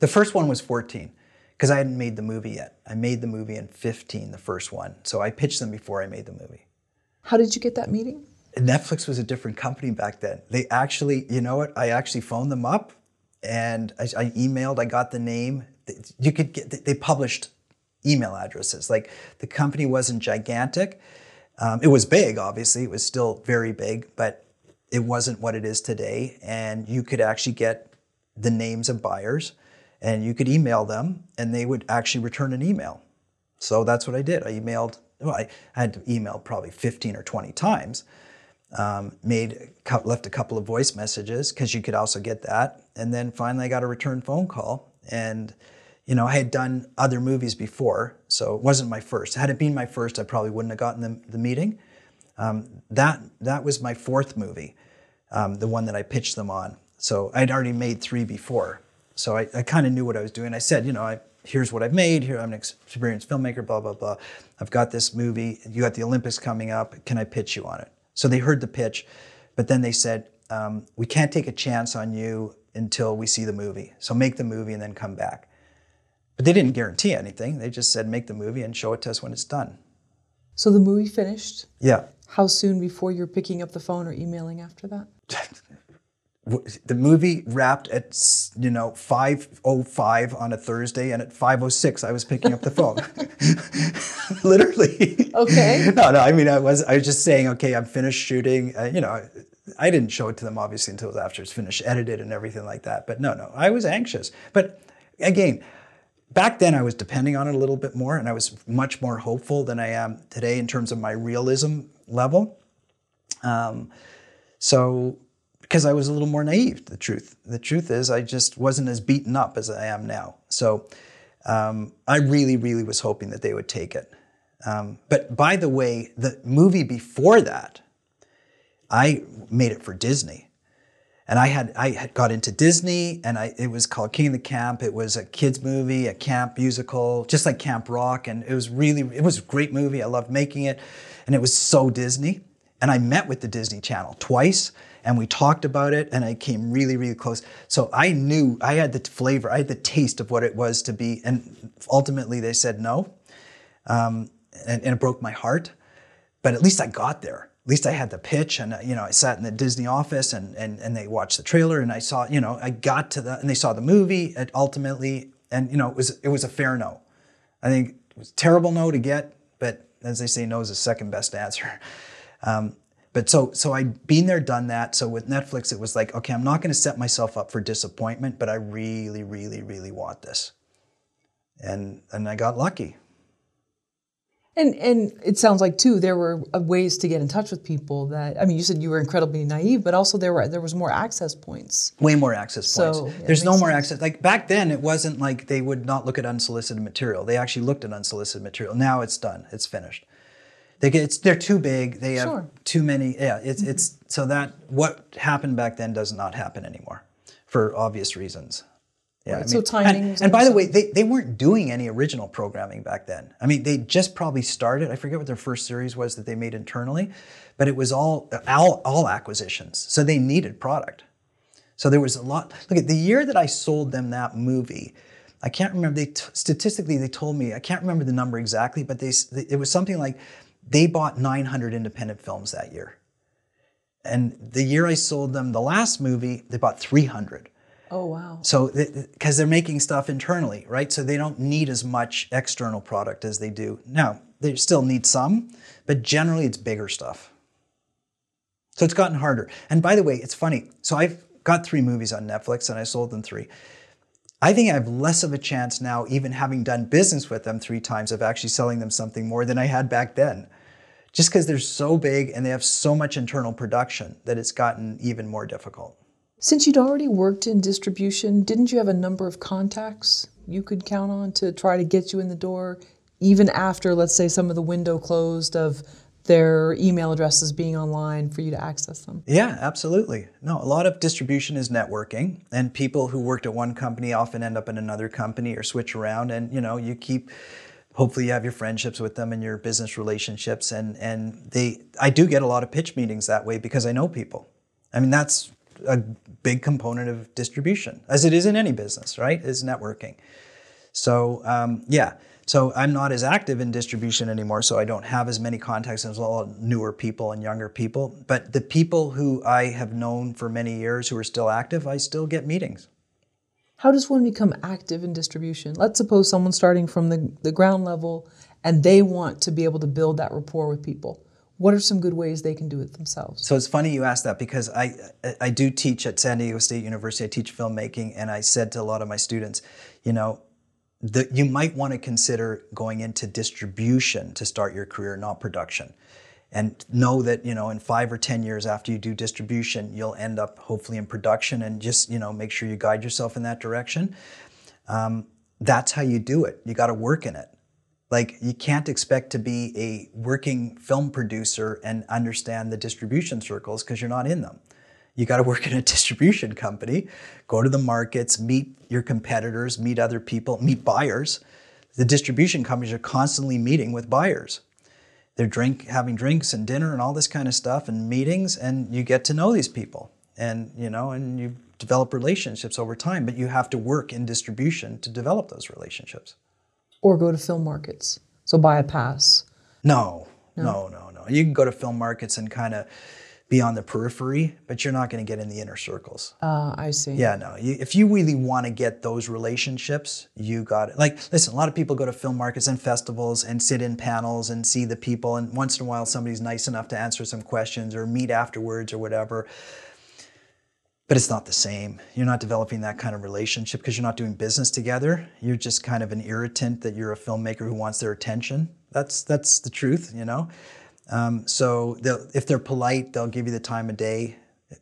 The first one was 14 because I hadn't made the movie yet. I made the movie in 15, the first one. So I pitched them before I made the movie. How did you get that meeting? Netflix was a different company back then. They actually, you know what? I actually phoned them up and I, I emailed, I got the name. You could get, they published email addresses. Like the company wasn't gigantic. Um, it was big, obviously. It was still very big, but it wasn't what it is today. And you could actually get the names of buyers and you could email them and they would actually return an email. So that's what I did. I emailed, well, I had to email probably 15 or 20 times. Um, made left a couple of voice messages because you could also get that, and then finally I got a return phone call. And you know I had done other movies before, so it wasn't my first. Had it been my first, I probably wouldn't have gotten the, the meeting. Um, that that was my fourth movie, um, the one that I pitched them on. So I'd already made three before, so I, I kind of knew what I was doing. I said, you know, I, here's what I've made. Here I'm an experienced filmmaker. Blah blah blah. I've got this movie. You got the Olympics coming up. Can I pitch you on it? So they heard the pitch, but then they said, um, we can't take a chance on you until we see the movie. So make the movie and then come back. But they didn't guarantee anything. They just said, make the movie and show it to us when it's done. So the movie finished. Yeah. How soon before you're picking up the phone or emailing after that? the movie wrapped at you know 5:05 on a Thursday, and at 5:06 I was picking up the phone. Literally. Okay. No, no. I mean, I was I was just saying, okay, I'm finished shooting. Uh, you know, I, I didn't show it to them obviously until it was after it's finished, edited, and everything like that. But no, no, I was anxious. But again, back then I was depending on it a little bit more, and I was much more hopeful than I am today in terms of my realism level. Um, so because I was a little more naive, the truth. The truth is, I just wasn't as beaten up as I am now. So um, I really, really was hoping that they would take it. Um, but by the way, the movie before that, I made it for Disney. And I had I had got into Disney, and I it was called King of the Camp. It was a kids movie, a camp musical, just like Camp Rock, and it was really it was a great movie. I loved making it, and it was so Disney. And I met with the Disney Channel twice, and we talked about it, and I came really really close. So I knew I had the flavor, I had the taste of what it was to be, and ultimately they said no, um, and, and it broke my heart. But at least I got there at least I had the pitch and, you know, I sat in the Disney office and, and, and they watched the trailer and I saw, you know, I got to the, and they saw the movie and ultimately, and, you know, it was, it was a fair no. I think it was terrible no to get, but as they say, no is the second best answer. Um, but so, so I'd been there, done that. So with Netflix, it was like, okay, I'm not going to set myself up for disappointment, but I really, really, really want this. And, and I got lucky. And and it sounds like too there were uh, ways to get in touch with people that I mean you said you were incredibly naive, but also there were there was more access points. Way more access points. So, There's no more sense. access. Like back then, it wasn't like they would not look at unsolicited material. They actually looked at unsolicited material. Now it's done. It's finished. They get, it's, they're too big. They have Sure. too many. Yeah, it's it's so that what happened back then does not happen anymore, for obvious reasons. Yeah, Right, so timing And, and by the way, they, they weren't doing any original programming back then. I mean, they just probably started. I forget what their first series was that they made internally, but it was all all, all acquisitions. So they needed product. So there was a lot. Look at the year that I sold them that movie. I can't remember. They t- statistically they told me I can't remember the number exactly, but they it was something like they bought 900 independent films that year. And the year I sold them the last movie, they bought 300. Oh wow. So, because they're making stuff internally, right? So they don't need as much external product as they do. Now, they still need some, but generally it's bigger stuff. So it's gotten harder. And by the way, it's funny. So I've got three movies on Netflix and I sold them three. I think I have less of a chance now, even having done business with them three times, of actually selling them something more than I had back then. Just because they're so big and they have so much internal production that it's gotten even more difficult. Since you'd already worked in distribution, didn't you have a number of contacts you could count on to try to get you in the door, even after, let's say, some of the window closed of their email addresses being online for you to access them? Yeah, absolutely. No, a lot of distribution is networking, and people who worked at one company often end up in another company or switch around, and you know, you keep. Hopefully, you have your friendships with them and your business relationships, and and they. I do get a lot of pitch meetings that way because I know people. I mean, that's a big component of distribution, as it is in any business, right? Is networking. So um, yeah, so I'm not as active in distribution anymore, so I don't have as many contacts as a lot of newer people and younger people. But the people who I have known for many years who are still active, I still get meetings. How does one become active in distribution? Let's suppose someone's starting from the, the ground level and they want to be able to build that rapport with people. What are some good ways they can do it themselves? So it's funny you ask that because I I do teach at San Diego State University. I teach filmmaking, and I said to a lot of my students, you know, that you might want to consider going into distribution to start your career, not production. And know that you know in five or ten years after you do distribution, you'll end up hopefully in production, and just you know make sure you guide yourself in that direction. Um, that's how you do it. You got to work in it. Like you can't expect to be a working film producer and understand the distribution circles because you're not in them. You got to work in a distribution company, go to the markets, meet your competitors, meet other people, meet buyers. The distribution companies are constantly meeting with buyers. They're drink having drinks and dinner and all this kind of stuff and meetings and you get to know these people. And you know, and you develop relationships over time, but you have to work in distribution to develop those relationships. Or go to film markets. So buy a pass. No, no, no, no. You can go to film markets and kind of be on the periphery, but you're not going to get in the inner circles. Uh, I see. Yeah, no. You, if you really want to get those relationships, you got it. Like, listen, a lot of people go to film markets and festivals and sit in panels and see the people, and once in a while somebody's nice enough to answer some questions or meet afterwards or whatever. But it's not the same. You're not developing that kind of relationship because you're not doing business together. You're just kind of an irritant that you're a filmmaker who wants their attention. That's that's the truth, you know. Um, so if they're polite, they'll give you the time of day.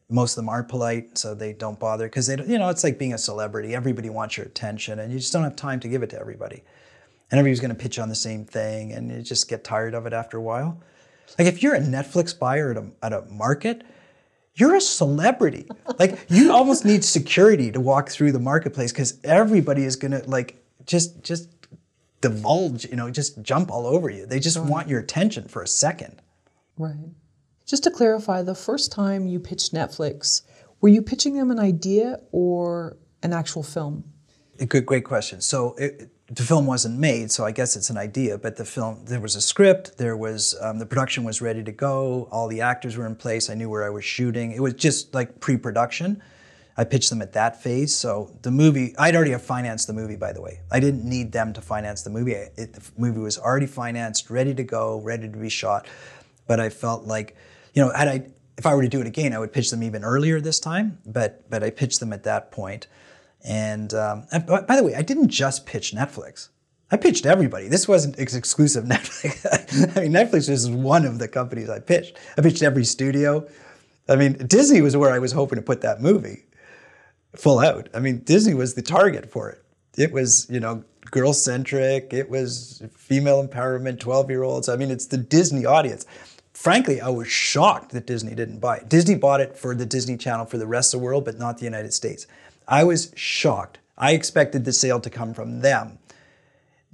Most of them aren't polite, so they don't bother because they, you know, it's like being a celebrity. Everybody wants your attention, and you just don't have time to give it to everybody. And everybody's going to pitch on the same thing, and you just get tired of it after a while. Like if you're a Netflix buyer at a, at a market, you're a celebrity. like you almost need security to walk through the marketplace because everybody is gonna like just just divulge, you know, just jump all over you. They just want your attention for a second. Right. Just to clarify, the first time you pitched Netflix, were you pitching them an idea or an actual film? A good, great question. So it, the film wasn't made, so I guess it's an idea. But the film, there was a script, there was um, the production was ready to go, all the actors were in place. I knew where I was shooting. It was just like pre-production. I pitched them at that phase. So the movie, I'd already have financed the movie, by the way. I didn't need them to finance the movie. It, the movie was already financed, ready to go, ready to be shot. But I felt like, you know, had I, if I were to do it again, I would pitch them even earlier this time. But but I pitched them at that point. And, um, and by the way, I didn't just pitch Netflix. I pitched everybody. This wasn't ex- exclusive Netflix. I mean, Netflix was one of the companies I pitched. I pitched every studio. I mean, Disney was where I was hoping to put that movie full out. I mean, Disney was the target for it. It was, you know, girl centric, it was female empowerment, 12 year olds. I mean, it's the Disney audience. Frankly, I was shocked that Disney didn't buy it. Disney bought it for the Disney Channel for the rest of the world, but not the United States. I was shocked. I expected the sale to come from them.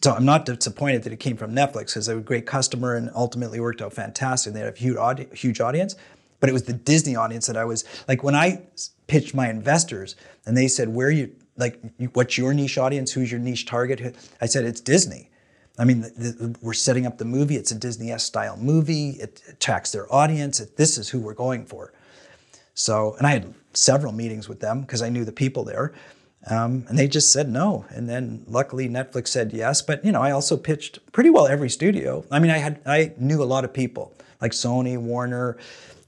So I'm not disappointed that it came from Netflix because they were a great customer and ultimately worked out fantastic. They had a huge, audi- huge audience, but it was the Disney audience that I was like when I pitched my investors and they said, "Where you like? What's your niche audience? Who's your niche target?" I said, "It's Disney." I mean, the, the, we're setting up the movie. It's a Disney-esque style movie. It attracts their audience. It, this is who we're going for. So, and I had several meetings with them because I knew the people there. Um, and they just said no. And then luckily Netflix said yes. But you know, I also pitched pretty well every studio. I mean, I had I knew a lot of people like Sony, Warner,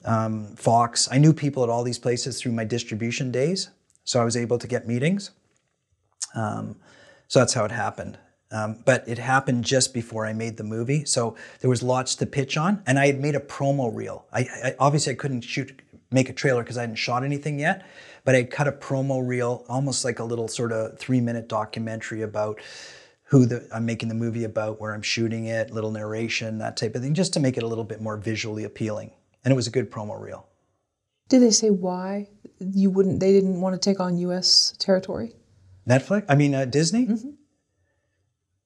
um, Fox. I knew people at all these places through my distribution days, so I was able to get meetings. Um, so that's how it happened. Um, but it happened just before I made the movie, so there was lots to pitch on, and I had made a promo reel. I, I obviously I couldn't shoot make a trailer because I hadn't shot anything yet, but I cut a promo reel, almost like a little sort of three minute documentary about who the, I'm making the movie about, where I'm shooting it, little narration, that type of thing, just to make it a little bit more visually appealing. And it was a good promo reel. Did they say why you wouldn't? They didn't want to take on U.S. territory. Netflix? I mean uh, Disney? Mm-hmm.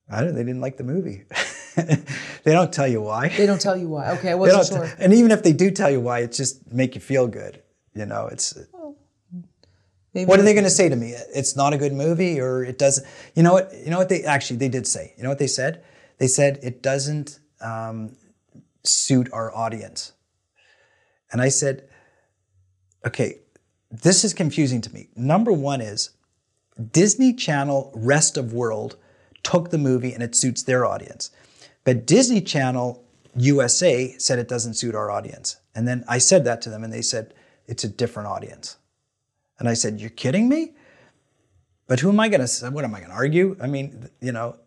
I don't. They didn't like the movie. they don't tell you why. They don't tell you why. Okay, I wasn't sure. and even if they do tell you why, it's just make you feel good. You know, it's. Maybe what are they going to say to me? It's not a good movie, or it doesn't. You know what? You know what they actually they did say. You know what they said? They said it doesn't um, suit our audience. And I said, okay, this is confusing to me. Number one is Disney Channel Rest of World took the movie and it suits their audience. But Disney Channel USA said it doesn't suit our audience. And then I said that to them and they said, it's a different audience. And I said, You're kidding me? But who am I going to, say what am I going to argue? I mean, you know,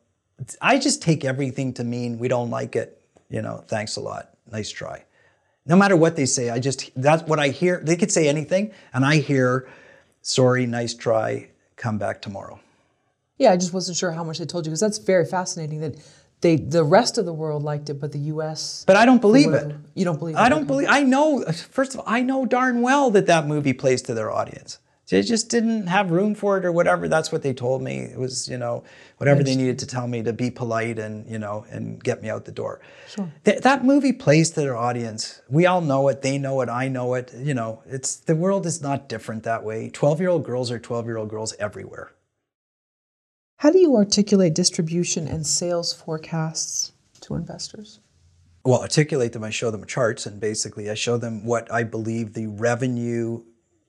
I just take everything to mean we don't like it. You know, thanks a lot. Nice try. No matter what they say, I just, that's what I hear. They could say anything, and I hear, sorry, nice try, come back tomorrow. Yeah, I just wasn't sure how much they told you because that's very fascinating that they the rest of the world liked it, but the U.S. But I don't believe it. You don't believe it. I don't believe. I know. First of all, I know darn well that that movie plays to their audience. They just didn't have room for it or whatever. That's what they told me. It was, you know, whatever they needed to tell me to be polite and, you know, and get me out the door. Sure. Th- that movie plays to their audience. We all know it. They know it. I know it. You know, it's the world is not different that way. 12 year old girls are 12 year old girls everywhere. How do you articulate distribution and sales forecasts to investors? well, articulate them. I show them charts, and basically, I show them what I believe the revenue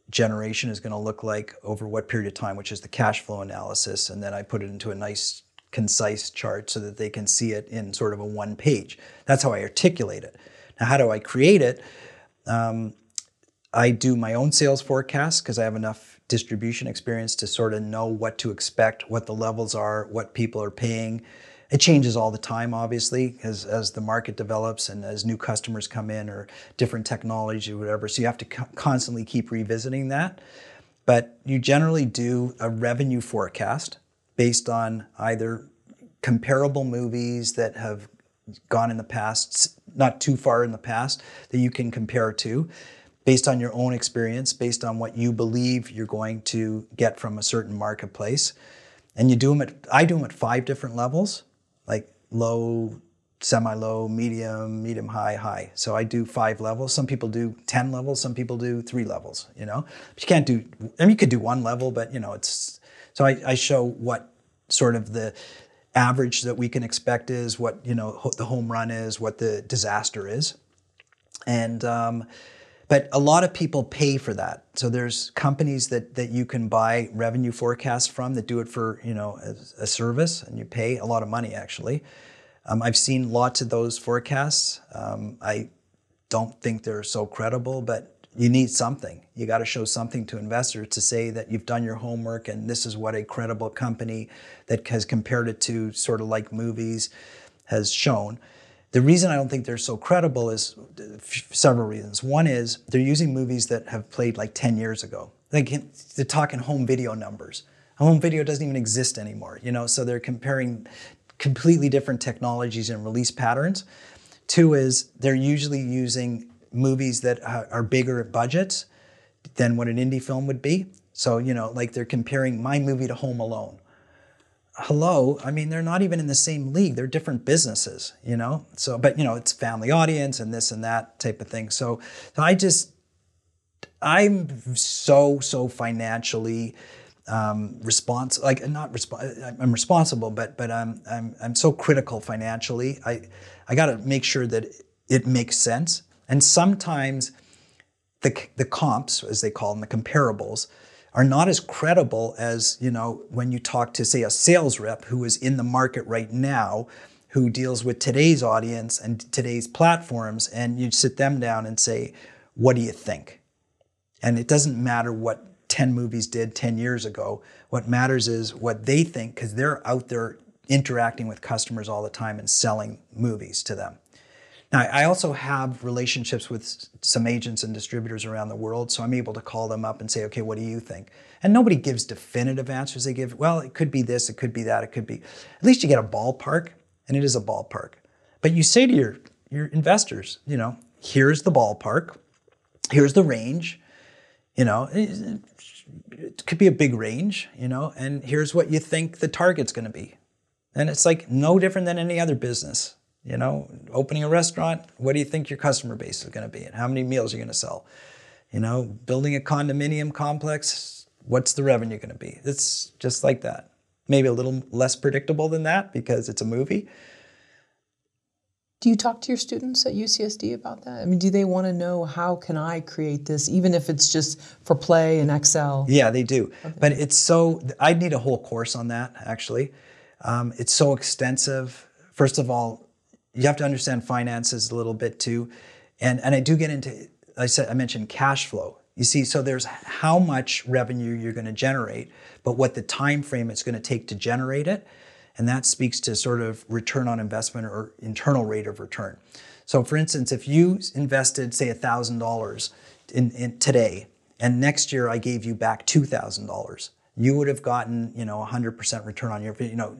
generation is going to look like over what period of time, which is the cash flow analysis, and then I put it into a nice, concise chart so that they can see it in sort of a one page. That's how I articulate it. Now, how do I create it? Um, I do my own sales forecast because I have enough distribution experience to sort of know what to expect, what the levels are, what people are paying. It changes all the time, obviously, as, as the market develops and as new customers come in or different technology or whatever. So you have to co- constantly keep revisiting that. But you generally do a revenue forecast based on either comparable movies that have gone in the past, not too far in the past, that you can compare to based on your own experience, based on what you believe you're going to get from a certain marketplace. And you do them at, I do them at five different levels, like low, semi low, medium, medium high, high. So I do five levels. Some people do 10 levels, some people do three levels, you know? But you can't do, I mean, you could do one level, but you know, it's, so I, I show what sort of the, average that we can expect is what you know the home run is what the disaster is and um, but a lot of people pay for that. So there's companies that, that you can buy revenue forecasts from that do it for you know a, a service, and you pay a lot of money actually. Um, I've seen lots of those forecasts. Um, I don't think they're so credible, but you need something. You got to show something to investors to say that you've done your homework and this is what a credible company that has compared it to sort of like movies has shown. The reason I don't think they're so credible is several reasons. One is they're using movies that have played like 10 years ago. Like they're talking home video numbers. Home video doesn't even exist anymore, you know, so they're comparing completely different technologies and release patterns. Two is they're usually using movies that are bigger budgets than what an indie film would be. So, you know, like they're comparing my movie to Home Alone hello i mean they're not even in the same league they're different businesses you know? So but you know it's family audience and this and that type of thing. So, so i just i'm so so financially um, responsible like not resp- i'm responsible but but I'm, I'm i'm so critical financially. I i got to make sure that it makes sense. And sometimes the the comps as they call them the comparables are not as credible as you know when you talk to say a sales rep who is in the market right now who deals with today's audience and today's platforms and you sit them down and say what do you think? And it doesn't matter what 10 movies did 10 years ago. What matters is what they think because they're out there interacting with customers all the time and selling movies to them now, I also have relationships with some agents and distributors around the world, so I'm able to call them up and say, okay, what do you think? And nobody gives definitive answers. They give, well, it could be this, it could be that, it could be. At least you get a ballpark, and it is a ballpark. But you say to your, your investors, you know, here's the ballpark, here's the range, you know, it, it could be a big range, you know, and here's what you think the target's to be. And it's like no different than any other business. You know, opening a restaurant, what do you think your customer base is going to be and how many meals are you're going to sell? You know, building a condominium complex, what's the revenue going to be? It's just like that. Maybe a little less predictable than that because it's a movie. Do you talk to your students at UCSD about that? I mean, do they want to know how can I create this, even if it's just for play and Excel? Yeah, they do. Okay. But it's so, I'd need a whole course on that, actually. Um, it's so extensive. First of all, you have to understand finances a little bit too. And, and I do get into, I said, I mentioned cash flow. You see, so there's how much revenue you're going to generate, but what the time frame it's going to take to generate it. And that speaks to sort of return on investment or internal rate of return. So for instance, if you invested, say, $1,000 in, in today, and next year I gave you back $2,000, you would have gotten, you know, 100% return on your, you know,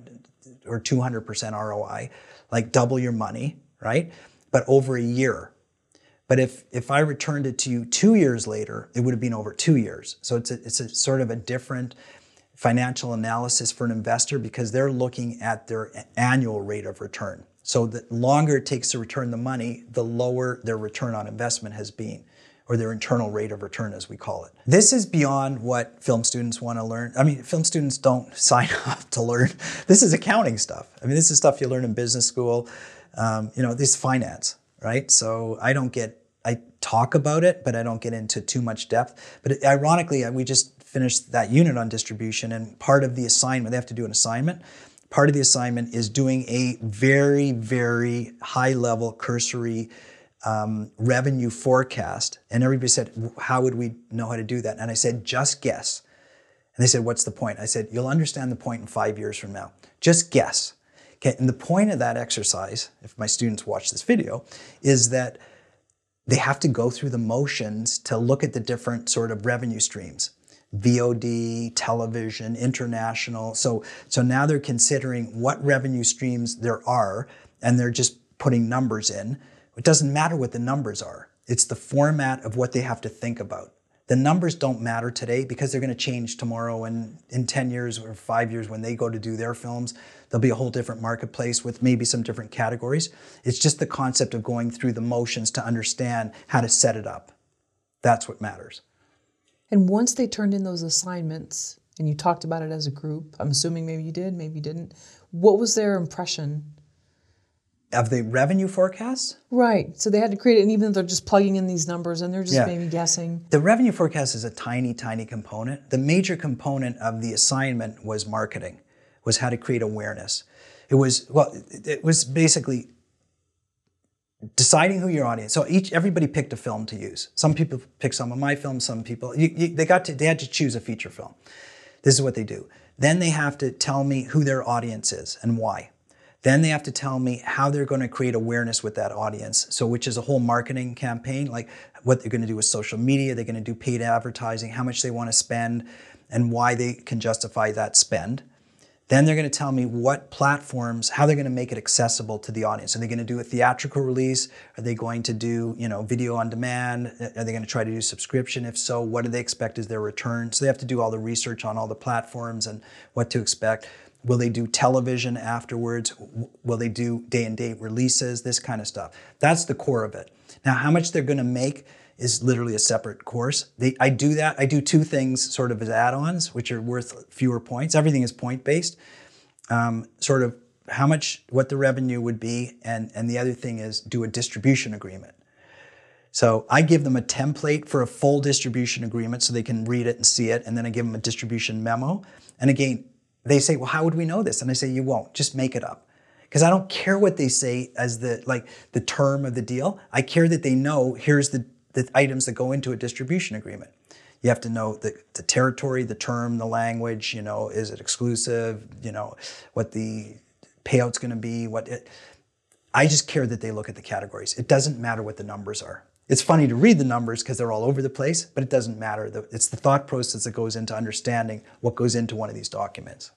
or 200% ROI like double your money, right? But over a year. But if, if I returned it to you two years later, it would have been over two years. So it's a, it's a sort of a different financial analysis for an investor because they're looking at their annual rate of return. So the longer it takes to return the money, the lower their return on investment has been or their internal rate of return, as we call it. This is beyond what film students want to learn. I mean, film students don't sign up to learn. This is accounting stuff. I mean, this is stuff you learn in business school. Um, you know, this is finance. right? So I don't get, I talk about it, but I don't get into too much depth. But ironically, we just finished that unit on distribution, and part of the assignment, they have to do an assignment. Part of the assignment is doing a very, very high level cursory um, revenue forecast. And everybody said, How would we know how to do that? And I said, Just guess. And they said, What's the point? I said, You'll understand the point in five years from now. Just guess. Okay, and the point of that exercise, if my students watch this video, is that they have to go through the motions to look at the different sort of revenue streams. VOD, television, international. So, so now they're considering what revenue streams there are, and they're just putting numbers in. It doesn't matter what the numbers are. It's the format of what they have to think about. The numbers don't matter today because they're going to change tomorrow and in 10 years or five years when they go to do their films, there'll be a whole different marketplace with maybe some different categories. It's just the concept of going through the motions to understand how to set it up. That's what matters. And once they turned in those assignments and you talked about it as a group, I'm assuming maybe you did, maybe you didn't. What was their impression? Of the revenue forecast? Right. So they had to create it, and even though they're just plugging in these numbers and they're just Yeah. maybe guessing. The revenue forecast is a tiny, tiny component. The major component of the assignment was marketing, was how to create awareness. It was well, it- was basically deciding who your audience. So each everybody picked a film to use. Some people picked some of my films. Some people you, you, they got to they had to choose a feature film. This is what they do. Then they have to tell me who their audience is and why. Then they have to tell me how they're going to create awareness with that audience. So, which is a whole marketing campaign, like what they're going to do with social media, they're going to do paid advertising, how much they want to spend, and why they can justify that spend. Then they're going to tell me what platforms, how they're going to make it accessible to the audience. Are they going to do a theatrical release? Are they going to do, you know, video on demand? Are they going to try to do subscription? If so, what do they expect as their return? So they have to do all the research on all the platforms and what to expect. Will they do television afterwards? Will they do day and date releases? This kind of stuff. That's the core of it. Now, how much they're going to make is literally a separate course. They, I do that. I do two things sort of as add-ons, which are worth fewer points. Everything is point-based. Um, sort of how much, what the revenue would be, and and the other thing is do a distribution agreement. So I give them a template for a full distribution agreement so they can read it and see it, and then I give them a distribution memo. And again, they say, "Well, how would we know this?" And I say, "You won't. Just make it up." Because I don't care what they say as the like the term of the deal. I care that they know here's the, the items that go into a distribution agreement. You have to know the, the territory, the term, the language, you know, is it exclusive, you know, what the payout's gonna be, what it I just care that they look at the categories. It doesn't matter what the numbers are. It's funny to read the numbers because they're all over the place, but it doesn't matter. It's the thought process that goes into understanding what goes into one of these documents.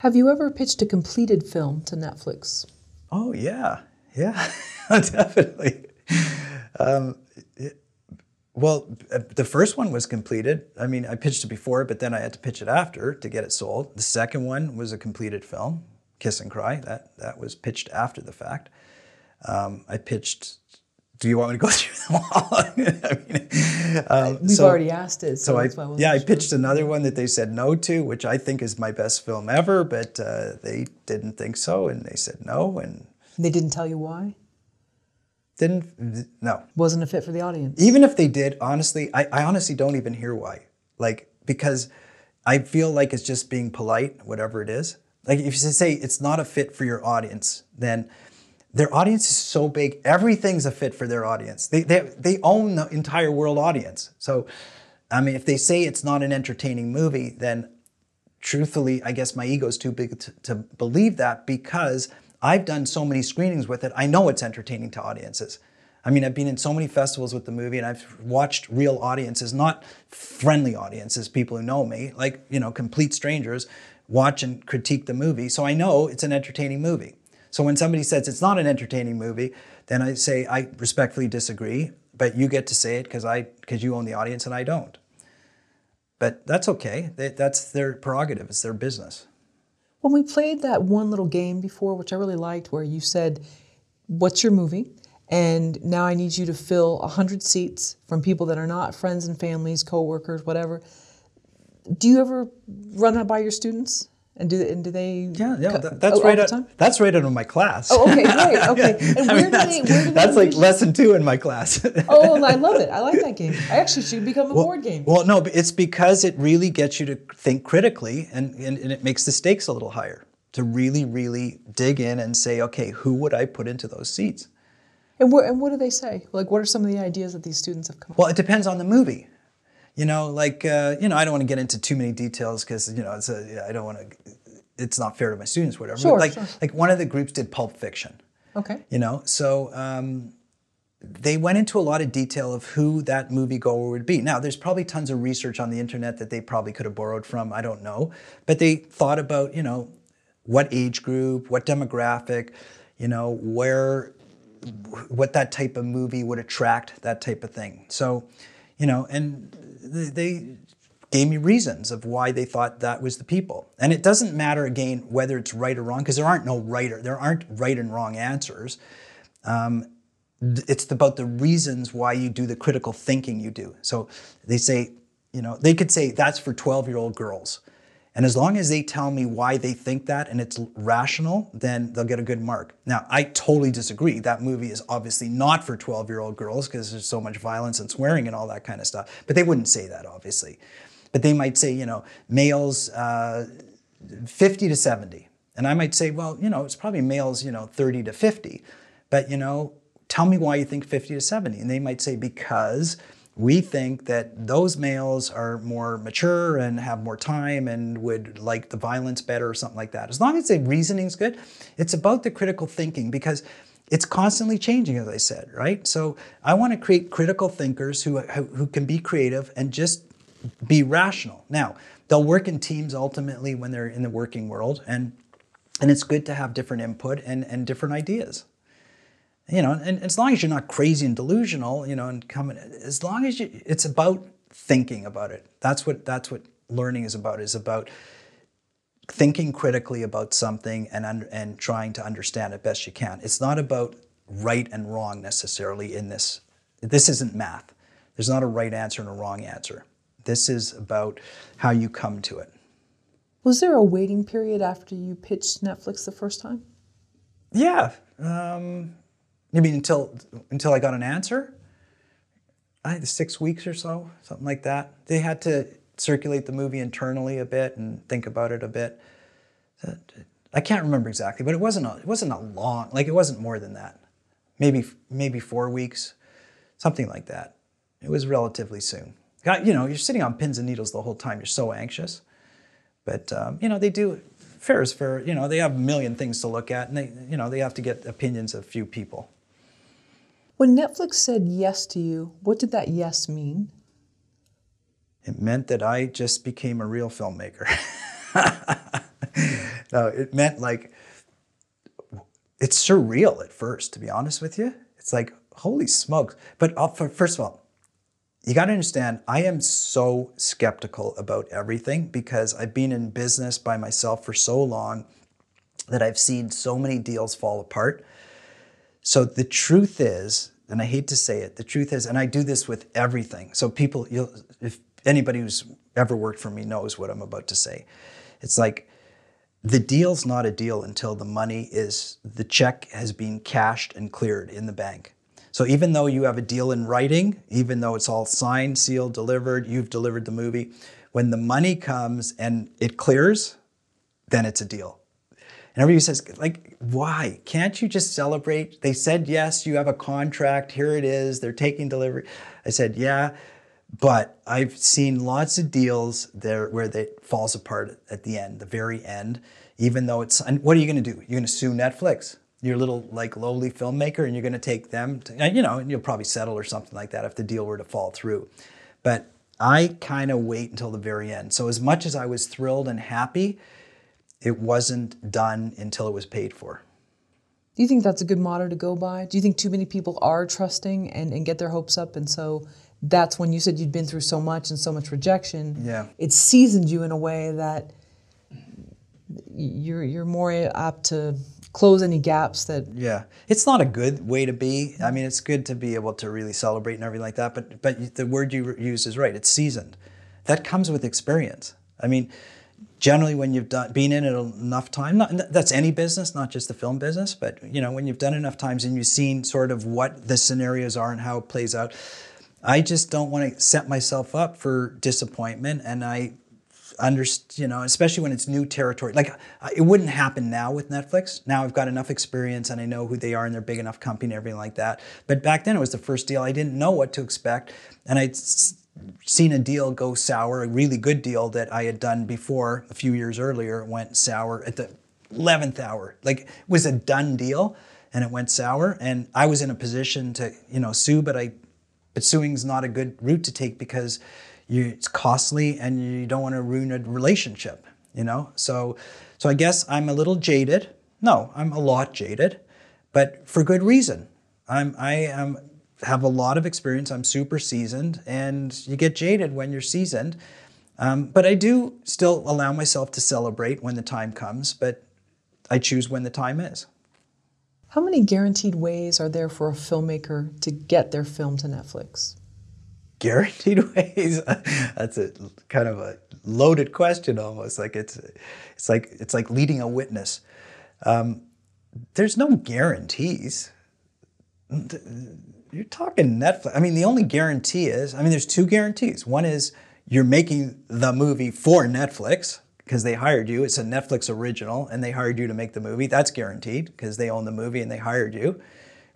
Have you ever pitched a completed film to Netflix? Oh yeah, yeah, definitely. Um, it- well, the first one was completed. I mean, I pitched it before, but then I had to pitch it after to get it sold. The second one was a completed film, Kiss and Cry. That that was pitched after the fact. Um, I pitched. Do you want me to go through them all? I mean, um, We've so- already asked it, so, so I, that's why I yeah, I sure. pitched another one that they said no to, which I think is my best film ever, but uh, they didn't think so, and they said no, and They didn't tell you why? didn't no. Wasn't a fit for the audience. Even if they did, honestly, I, I honestly don't even hear why. Like because I feel like it's just being polite, whatever it is. Like if you say it's not a fit for your audience, then their audience is so big, everything's a fit for their audience. They, they, they own the entire world audience. So, I mean, if they say it's not an entertaining movie, then truthfully, I guess my ego's too big to, to believe that because I've done so many screenings with it. I know it's entertaining to audiences. I mean, I've been in so many festivals with the movie and I've watched real audiences, not friendly audiences, people who know me, like, you know, complete strangers, watch and critique the movie. So I know it's an entertaining movie. So when somebody says it's not an entertaining movie, then I say I respectfully disagree, but you get to say it because I because you own the audience and I don't. But that's okay. They, that's their prerogative. It's their business. When we played that one little game before, which I really liked, where you said, What's your movie? And now I need you to fill 100 seats from people that are not friends and families, coworkers, whatever. Do you ever run that by your students? And do and do they? Yeah, yeah, that, that's oh, right. Out, that's right out of my class. Oh, okay, great. Okay, and I where mean, do that's, they? Where do they that's like envision- lesson two in my class. Oh, I love it. I like that game. I actually should become a board game. Well, no, but it's because it really gets you to think critically and, and, and it makes the stakes a little higher to really, really dig in and say, okay, who would I put into those seats? And what and what do they say? Like, what are some of the ideas that these students have come up? With? Well, it depends on the movie. You know, like, uh, you know, I don't want to get into too many details because, you know, it's a, I don't want to, it's not fair to my students, whatever. Sure, like, sure. like one of the groups did Pulp Fiction. Okay. you know so um, they went into a lot of detail of who that moviegoer would be now there's probably tons of research on the internet that they probably could have borrowed from i don't know but they thought about you know what age group what demographic you know where what that type of movie would attract that type of thing so you know and they gave me reasons of why they thought that was the people and it doesn't matter again whether it's right or wrong because there aren't no right or there aren't right and wrong answers um, it's about the reasons why you do the critical thinking you do. So they say, you know, they could say that's for 12 year old girls. And as long as they tell me why they think that and it's rational, then they'll get a good mark. Now, I totally disagree. That movie is obviously not for 12 year old girls because there's so much violence and swearing and all that kind of stuff. But they wouldn't say that, obviously. But they might say, you know, males uh, 50 to 70. And I might say, well, you know, it's probably males, you know, 30 to 50. But, you know, tell me why you think 50 to 70. And they might say, because we think that those males are more mature and have more time and would like the violence better or something like that. As long as the reasoning's good, it's about the critical thinking because it's constantly changing, as I said, right? So I want to create critical thinkers who, who who can be creative and just be rational. Now, they'll work in teams ultimately when they're in the working world, and and it's good to have different input and, and different ideas. You know, and as long as you're not crazy and delusional, you know, and coming as long as you it's about thinking about it. That's what that's what learning is about, is about thinking critically about something and and trying to understand it best you can. It's not about right and wrong necessarily in this. This isn't math. There's not a right answer and a wrong answer. This is about how you come to it. Was there a waiting period after you pitched Netflix the first time? Yeah. Um, you mean until until I got an answer? I had six weeks or so, something like that. They had to circulate the movie internally a bit and think about it a bit. I can't remember exactly, but it wasn't a, it wasn't a long like it wasn't more than that. Maybe maybe four weeks, something like that. It was relatively soon. God, you know, you're sitting on pins and needles the whole time. You're so anxious. But um, you know, they do fair is fair. You know, they have a million things to look at, and they you know they have to get opinions of few people. When Netflix said yes to you, what did that yes mean? It meant that I just became a real filmmaker. no, it meant like it's surreal at first, to be honest with you. It's like holy smokes! But uh, for- first of all, you got to understand, I am so skeptical about everything because I've been in business by myself for so long that I've seen so many deals fall apart. So the truth is, and I hate to say it, the truth is, and I do this with everything. So people, if anybody who's ever worked for me knows what I'm about to say, it's like the deal's not a deal until the money is the check has been cashed and cleared in the bank. So even though you have a deal in writing, even though it's all signed, sealed, delivered, you've delivered the movie, when the money comes and it clears, then it's a deal. And everybody says, like, why? Can't you just celebrate? They said yes, you have a contract, here it is, they're taking delivery. I said, yeah, but I've seen lots of deals there where it falls apart at the end, the very end, even though it's, what are you gonna do? You're gonna sue Netflix, your little like lowly filmmaker, and you're gonna take them, to, you know, and you'll probably settle or something like that if the deal were to fall through. But I kind of wait until the very end. So as much as I was thrilled and happy, it wasn't done until it was paid for. Do you think that's a good motto to go by? Do you think too many people are trusting and, and get their hopes up? And so that's when you said you'd been through so much and so much rejection. Yeah. It seasoned you in a way that you're, you're more apt to close any gaps that Yeah, it's not a good way to be. I mean, it's good to be able to really celebrate and everything like that. But but the word you use is right. It's seasoned. That comes with experience. I mean, generally when you've done been in it enough time not, that's any business not just the film business but you know when you've done enough times and you've seen sort of what the scenarios are and how it plays out i just don't want to set myself up for disappointment and i under you know especially when it's new territory. Like uh, it wouldn't happen now with netflix. Now i've got enough experience and i know who they are and they're big enough company and everything like that. But back then it was the first deal. I didn't know what to expect. And i'd seen a deal go sour, a really good deal that I had done before a few years earlier went sour at the 11th hour. Like it was a done deal and it went sour. And I was in a position to, you know, sue but I but suing's not a good route to take because you, it's costly and you don't want to ruin a relationship, you know? So so I guess I'm a little jaded. No, I'm a lot jaded, but for good reason. I'm I am have a lot of experience. I'm super seasoned, and you get jaded when you're seasoned. Um, but I do still allow myself to celebrate when the time comes, but I choose when the time is. How many guaranteed ways are there for a filmmaker to get their film to Netflix? Guaranteed ways? That's a kind of a loaded question almost. Like it's it's like it's like leading a witness. Um, there's no guarantees you're talking Netflix. I mean, the only guarantee is, I mean, there's two guarantees. One is you're making the movie for Netflix because they hired you. It's a Netflix original and they hired you to make the movie. That's guaranteed because they own the movie and they hired you.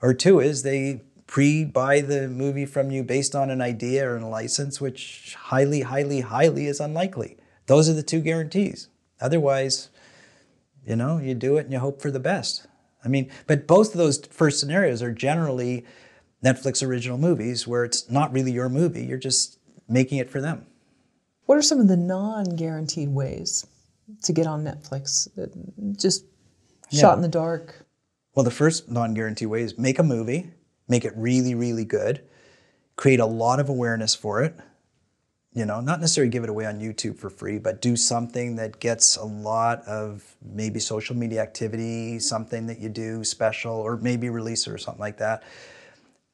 Or two is they pre-buy the movie from you based on an idea or a license, which highly, highly, highly is unlikely. Those are the two guarantees. Otherwise, you know, you do it and you hope for the best. I mean, but both of those first scenarios are generally Netflix original movies where it's not really your movie, you're just making it for them. What are some of the non guaranteed ways to get on Netflix? Just yeah. shot in the dark? Well, the first non guaranteed way is make a movie, make it really, really good, create a lot of awareness for it. You know, not necessarily give it away on YouTube for free, but do something that gets a lot of maybe social media activity, something that you do special, or maybe release it or something like that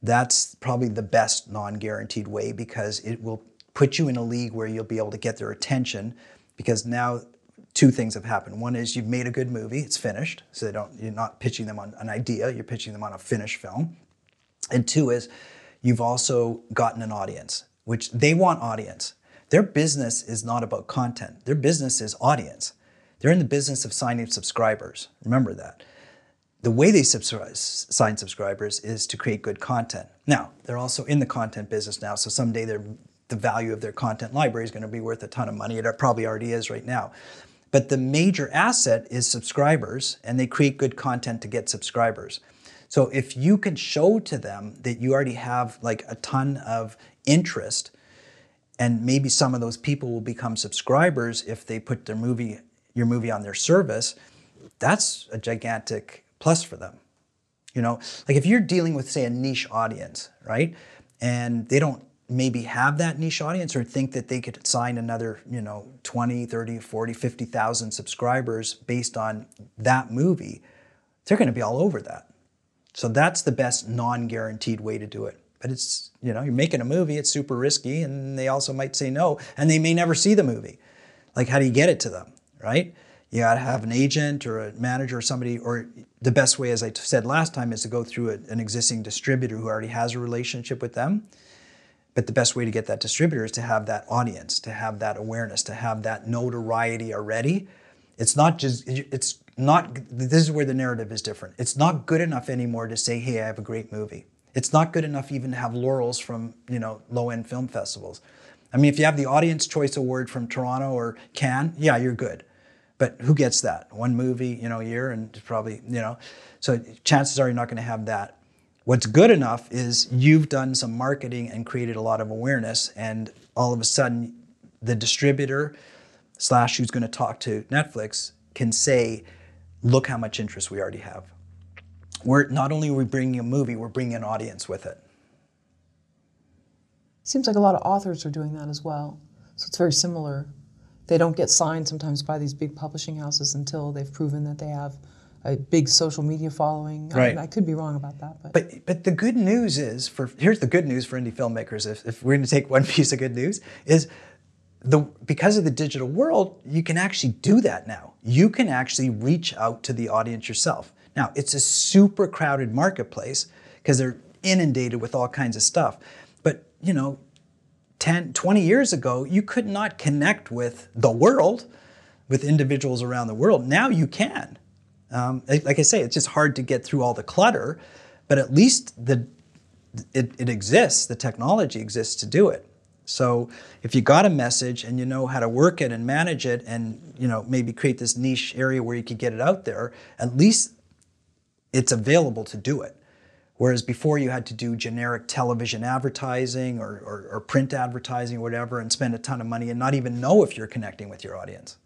that's probably the best non-guaranteed way because it will put you in a league where you'll be able to get their attention because now two things have happened. One is you've made a good movie, it's finished, so they don't you're not pitching them on an idea, you're pitching them on a finished film. And two is you've also gotten an audience, which they want audience. Their business is not about content. Their business is audience. They're in the business of signing subscribers. Remember that the way they subscribe, sign subscribers is to create good content. Now, they're also in the content business now, so someday the value of their content library is going to be worth a ton of money. It probably already is right now. But the major asset is subscribers, and they create good content to get subscribers. So if you can show to them that you already have like a ton of interest, and maybe some of those people will become subscribers if they put their movie, your movie on their service, that's a gigantic plus for them. You know, like if you're dealing with, say, a niche audience, right? And they don't maybe have that niche audience or think that they could sign another, you know, 20, 30, 40, 50,000 subscribers based on that movie, they're going to be all over that. So that's the best non-guaranteed way to do it. But it's, you know, you're making a movie, it's super risky, and they also might say no, and they may never see the movie. Like, how do you get it to them, right? You got to have an agent or a manager or somebody, or the best way, as I said last time, is to go through a, an existing distributor who already has a relationship with them. But the best way to get that distributor is to have that audience, to have that awareness, to have that notoriety already. It's not just, it's not, this is where the narrative is different. It's not good enough anymore to say, hey, I have a great movie. It's not good enough even to have laurels from, you know, low-end film festivals. I mean, if you have the Audience Choice Award from Toronto or Cannes, yeah, you're good. But who gets that? One movie, you know, a year, and probably, you know, so chances are you're not going to have that. What's good enough is you've done some marketing and created a lot of awareness, and all of a sudden, the distributor slash who's going to talk to Netflix can say, "Look how much interest we already have." We're not only are we bringing a movie, we're bringing an audience with it. Seems like a lot of authors are doing that as well. So it's very similar they don't get signed sometimes by these big publishing houses until they've proven that they have a big social media following. Right. I, I could be wrong about that, but. but but the good news is for here's the good news for indie filmmakers. If, if we're going to take one piece of good news is the because of the digital world, you can actually do that now. You can actually reach out to the audience yourself. Now, it's a super crowded marketplace because they're inundated with all kinds of stuff. But, you know, 10, 20 years ago, you could not connect with the world, with individuals around the world. Now you can. Um, like I say, it's just hard to get through all the clutter, but at least the it, it exists. The technology exists to do it. So if you got a message and you know how to work it and manage it, and you know maybe create this niche area where you could get it out there, at least it's available to do it. Whereas before you had to do generic television advertising or, or, or print advertising or whatever and spend a ton of money and not even know if you're connecting with your audience.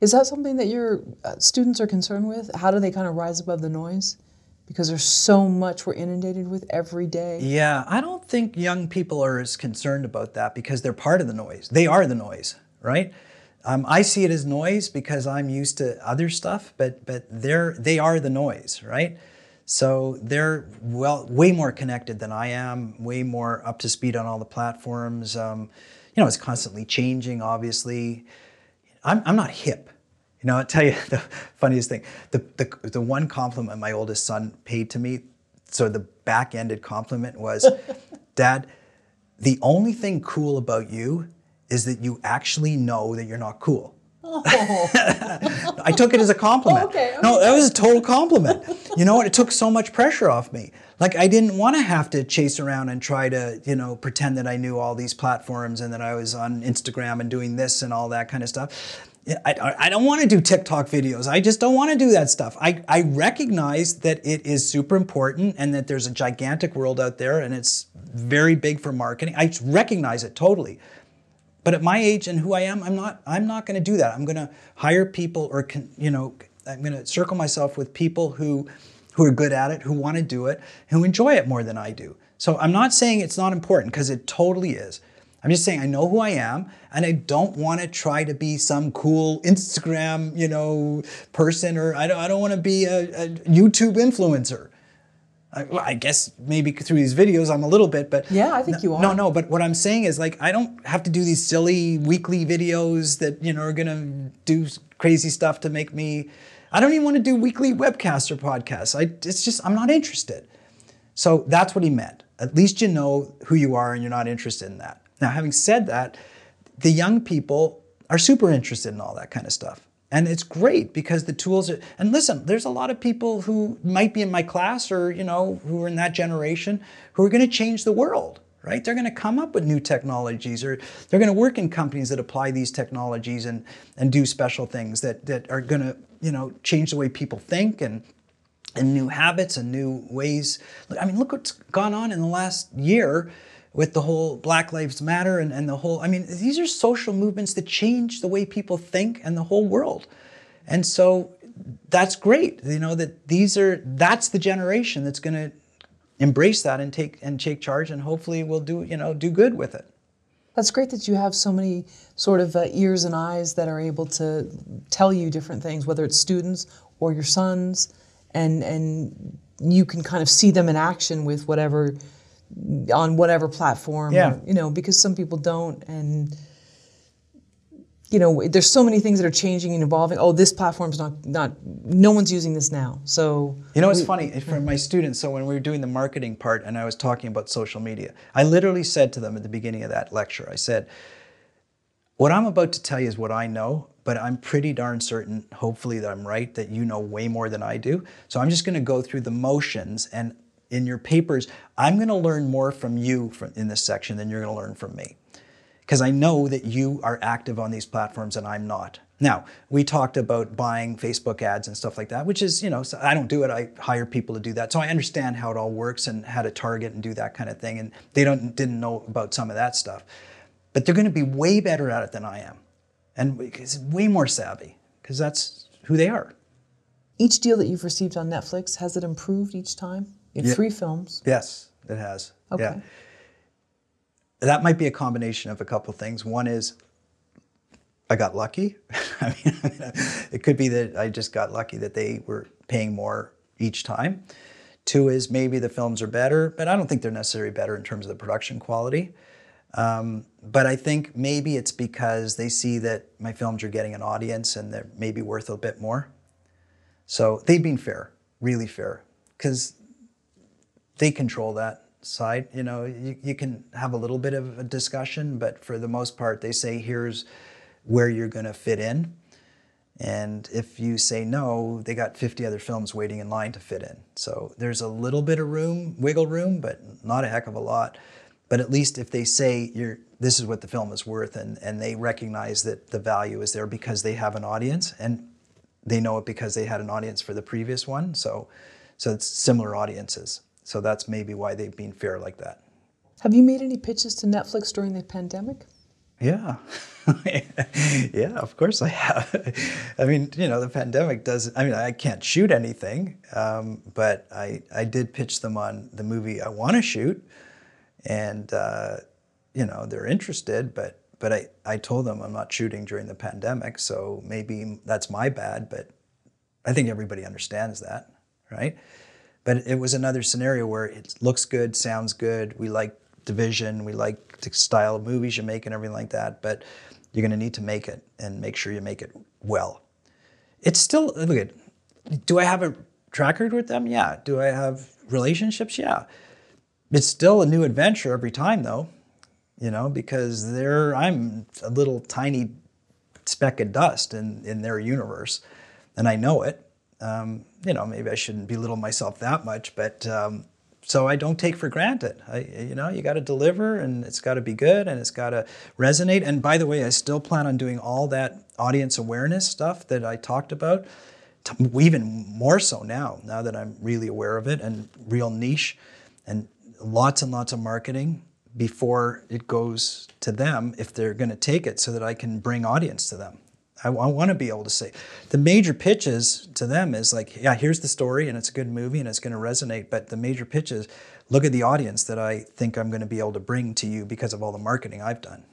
Is that something that your uh, students are concerned with? How do they kind of rise above the noise? Because there's so much we're inundated with every day. Yeah, I don't think young people are as concerned about that because they're part of the noise. They are the noise, right? Um, I see it as noise because I'm used to other stuff, but but they're they are the noise, right? So they're well way more connected than I am, way more up to speed on all the platforms. Um, you know, it's constantly changing. Obviously, I'm I'm not hip. You know, I'll tell you the funniest thing. The, the, the one compliment my oldest son paid to me, so the back-ended compliment was, Dad, the only thing cool about you is that you actually know that you're not cool. Oh. I took it as a compliment. Okay, No, that was a total compliment. You know what? It took so much pressure off me. Like I didn't want to have to chase around and try to, you know, pretend that I knew all these platforms and that I was on Instagram and doing this and all that kind of stuff. I, I don't want to do TikTok videos. I just don't want to do that stuff. I, I recognize that it is super important and that there's a gigantic world out there and it's very big for marketing. I recognize it totally. But at my age and who I am, I'm not I'm not going to do that. I'm going to hire people or you know, I'm going to circle myself with people who who are good at it, who want to do it, who enjoy it more than I do. So I'm not saying it's not important because it totally is. I'm just saying I know who I am and I don't want to try to be some cool Instagram, you know, person or I don't, I don't want to be a, a YouTube influencer. I, well, I guess maybe through these videos I'm a little bit, but Yeah, I think no, you are. No, no, but what I'm saying is like I don't have to do these silly weekly videos that you know are gonna do crazy stuff to make me. I don't even want to do weekly webcasts or podcasts. I it's just I'm not interested. So that's what he meant. At least you know who you are and you're not interested in that. Now, having said that, the young people are super interested in all that kind of stuff. And it's great because the tools are, and listen, there's a lot of people who might be in my class or, you know, who are in that generation who are going to change the world, right? They're going to come up with new technologies or they're going to work in companies that apply these technologies and, and do special things that, that are going to, you know, change the way people think and, and new habits and new ways. I mean, look what's gone on in the last year with the whole Black Lives Matter and, and the whole, I mean, these are social movements that change the way people think and the whole world. And so that's great, you know, that these are, that's the generation that's going to embrace that and take, and take charge and hopefully will do, you know, do good with it. That's great that you have so many sort of uh, ears and eyes that are able to tell you different things, whether it's students or your sons, and and you can kind of see them in action with whatever on whatever platform. Yeah. Or, you know, because some people don't, and you know, there's so many things that are changing and evolving. Oh, this platform's not not no one's using this now. So You know, it's funny for my students. So when we were doing the marketing part, and I was talking about social media, I literally said to them at the beginning of that lecture, I said, "What I'm about to tell you is what I know, but I'm pretty darn certain, hopefully, that I'm right. That you know way more than I do. So I'm just going to go through the motions, and in your papers, I'm going to learn more from you from, in this section than you're going to learn from me." because I know that you are active on these platforms and I'm not. Now, we talked about buying Facebook ads and stuff like that, which is, you know, so I don't do it. I hire people to do that. So I understand how it all works and how to target and do that kind of thing. And they don't didn't know about some of that stuff. But they're going to be way better at it than I am. And it's way more savvy because that's who they are. each deal that you've received on Netflix has it improved each time? Yeah. three films. Yes, it has. Okay. Yeah. That might be a combination of a couple things. One is I got lucky. I mean, it could be that I just got lucky that they were paying more each time. Two is maybe the films are better, but I don't think they're necessarily better in terms of the production quality. Um, but I think maybe it's because they see that my films are getting an audience and they're maybe worth a bit more. So they've been fair, really fair, because they control that side. You know, you, you can have a little bit of a discussion, but for the most part, they say, here's where you're going to fit in. And if you say no, they got 50 other films waiting in line to fit in. So there's a little bit of room, wiggle room, but not a heck of a lot. But at least if they say you're, this is what the film is worth, and, and they recognize that the value is there because they have an audience, and they know it because they had an audience for the previous one. So, so it's similar audiences. So that's maybe why they've been fair like that. Have you made any pitches to Netflix during the pandemic? Yeah. yeah, of course I have. I mean, you know, the pandemic does, I mean, I can't shoot anything, um, but I, I did pitch them on the movie I want to shoot. And, uh, you know, they're interested, but, but I, I told them I'm not shooting during the pandemic, so maybe that's my bad, but I think everybody understands that, right? But it was another scenario where it looks good, sounds good, we like division, we like the style of movies you make and everything like that, but you're going to need to make it and make sure you make it well. It's still, look at, do I have a track record with them? Yeah. Do I have relationships? Yeah. It's still a new adventure every time though, you know, because there I'm a little tiny speck of dust in, in their universe and I know it. Um, you know, maybe I shouldn't belittle myself that much, but um, so I don't take for granted. I, you know, you got to deliver, and it's got to be good, and it's got to resonate. And by the way, I still plan on doing all that audience awareness stuff that I talked about, even more so now. Now that I'm really aware of it, and real niche, and lots and lots of marketing before it goes to them if they're going to take it, so that I can bring audience to them. I, I want to be able to say the major pitches to them is like, yeah, here's the story and it's a good movie and it's going to resonate. But the major pitches, look at the audience that I think I'm going to be able to bring to you because of all the marketing I've done.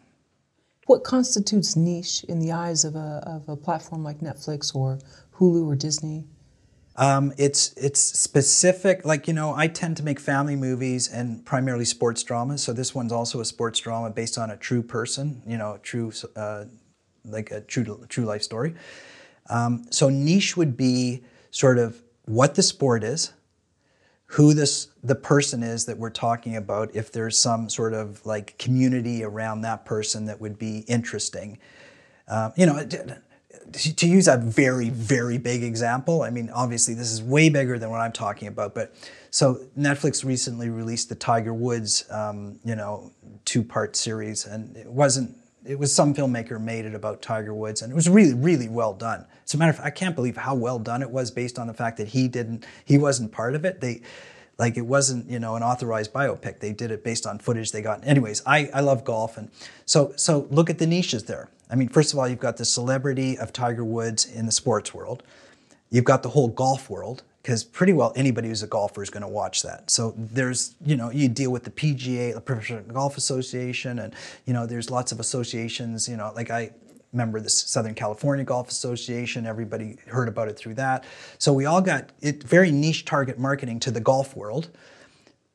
What constitutes niche in the eyes of a, of a platform like Netflix or Hulu or Disney? Um, it's it's specific. Like you know, I tend to make family movies and primarily sports dramas. So this one's also a sports drama based on a true person. You know, a true uh, like a true true life story. Um, so niche would be sort of what the sport is, who this the person is that we're talking about. If there's some sort of like community around that person that would be interesting, uh, you know. To use a very, very big example, I mean, obviously this is way bigger than what I'm talking about, but so Netflix recently released the Tiger Woods, um, you know, two-part series, and it wasn't it was some filmmaker made it about Tiger Woods, and it was really, really well done. As a matter of fact, I can't believe how well done it was based on the fact that he didn't, he wasn't part of it. They, like, it wasn't, you know, an authorized biopic. They did it based on footage they got. Anyways, I, I love golf, and so, so look at the niches there. I mean, first of all, you've got the celebrity of Tiger Woods in the sports world. You've got the whole golf world because pretty well anybody who's a golfer is going to watch that. So there's, you know, you deal with the PGA, the Professional Golf Association, and you know, there's lots of associations. You know, like I remember the Southern California Golf Association. Everybody heard about it through that. So we all got it very niche target marketing to the golf world,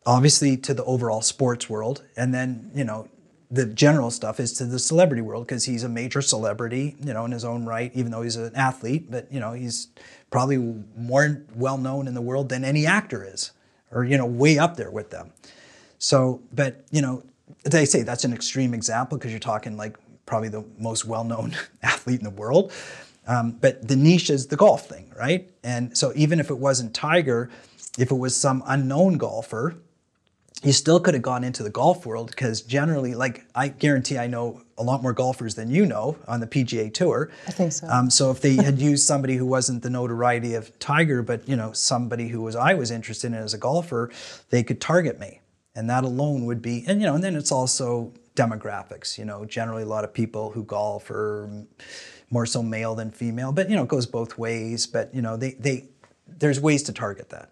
obviously to the overall sports world, and then you know the general stuff is to the celebrity world because he's a major celebrity, you know, in his own right, even though he's an athlete, but you know, he's probably more well known in the world than any actor is, or you know, way up there with them. So, but you know, they say that's an extreme example because you're talking like probably the most well-known athlete in the world. Um, but the niche is the golf thing, right? And so even if it wasn't Tiger, if it was some unknown golfer, you still could have gone into the golf world because generally, like I guarantee I know a lot more golfers than you know on the PGA Tour. I think so. Um, so if they had used somebody who wasn't the notoriety of Tiger, but you know somebody who was I was interested in as a golfer, they could target me, and that alone would be. And you know, and then it's also demographics. You know, generally a lot of people who golf are more so male than female, but you know, it goes both ways. But you know, they they there's ways to target that.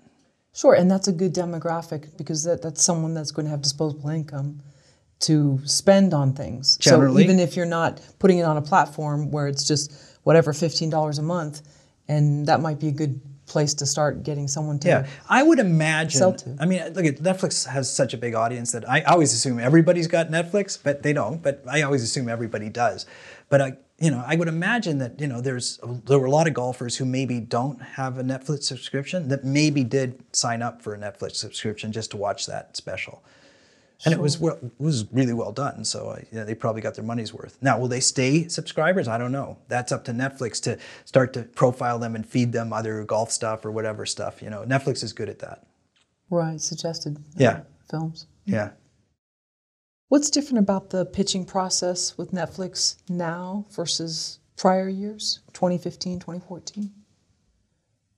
Sure, and that's a good demographic because that, that's someone that's going to have disposable income to spend on things. Generally. So even if you're not putting it on a platform where it's just whatever $15 a month, and that might be a good place to start getting someone to. Yeah, I would imagine. I mean, look at Netflix has such a big audience that I always assume everybody's got Netflix, but they don't. But I always assume everybody does. But I, you know, I would imagine that you know there's there were a lot of golfers who maybe don't have a Netflix subscription that maybe did sign up for a Netflix subscription just to watch that special. And it was well, it was really well done, so you know, they probably got their money's worth. Now, will they stay subscribers? I don't know. That's up to Netflix to start to profile them and feed them other golf stuff or whatever stuff. You know, Netflix is good at that. Right, suggested uh, Yeah. films. Yeah. What's different about the pitching process with Netflix now versus prior years, 2015, 2014?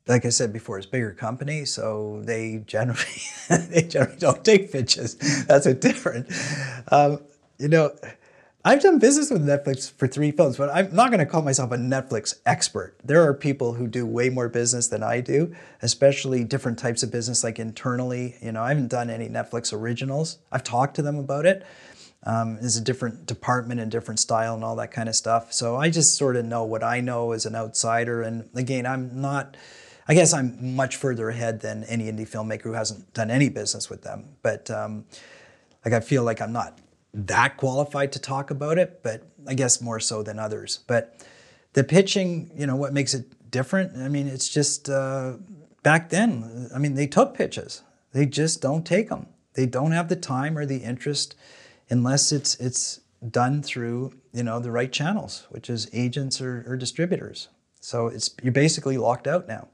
like I said before, it's a bigger company, so they generally they generally don't take pitches. That's a different. Um, you know, I've done business with Netflix for three films, but I'm not going to call myself a Netflix expert. There are people who do way more business than I do, especially different types of business, like internally. You know, I haven't done any Netflix originals. I've talked to them about it. Um, there's a different department and different style and all that kind of stuff. So I just sort of know what I know as an outsider. And again, I'm not. I guess I'm much further ahead than any indie filmmaker who hasn't done any business with them. But um, like I feel like I'm not that qualified to talk about it, but I guess more so than others. But the pitching, you know, what makes it different? I mean, it's just uh, back then. I mean, they took pitches. They just don't take them. They don't have the time or the interest unless it's it's done through you know the right channels, which is agents or, or distributors. So it's you're basically locked out now.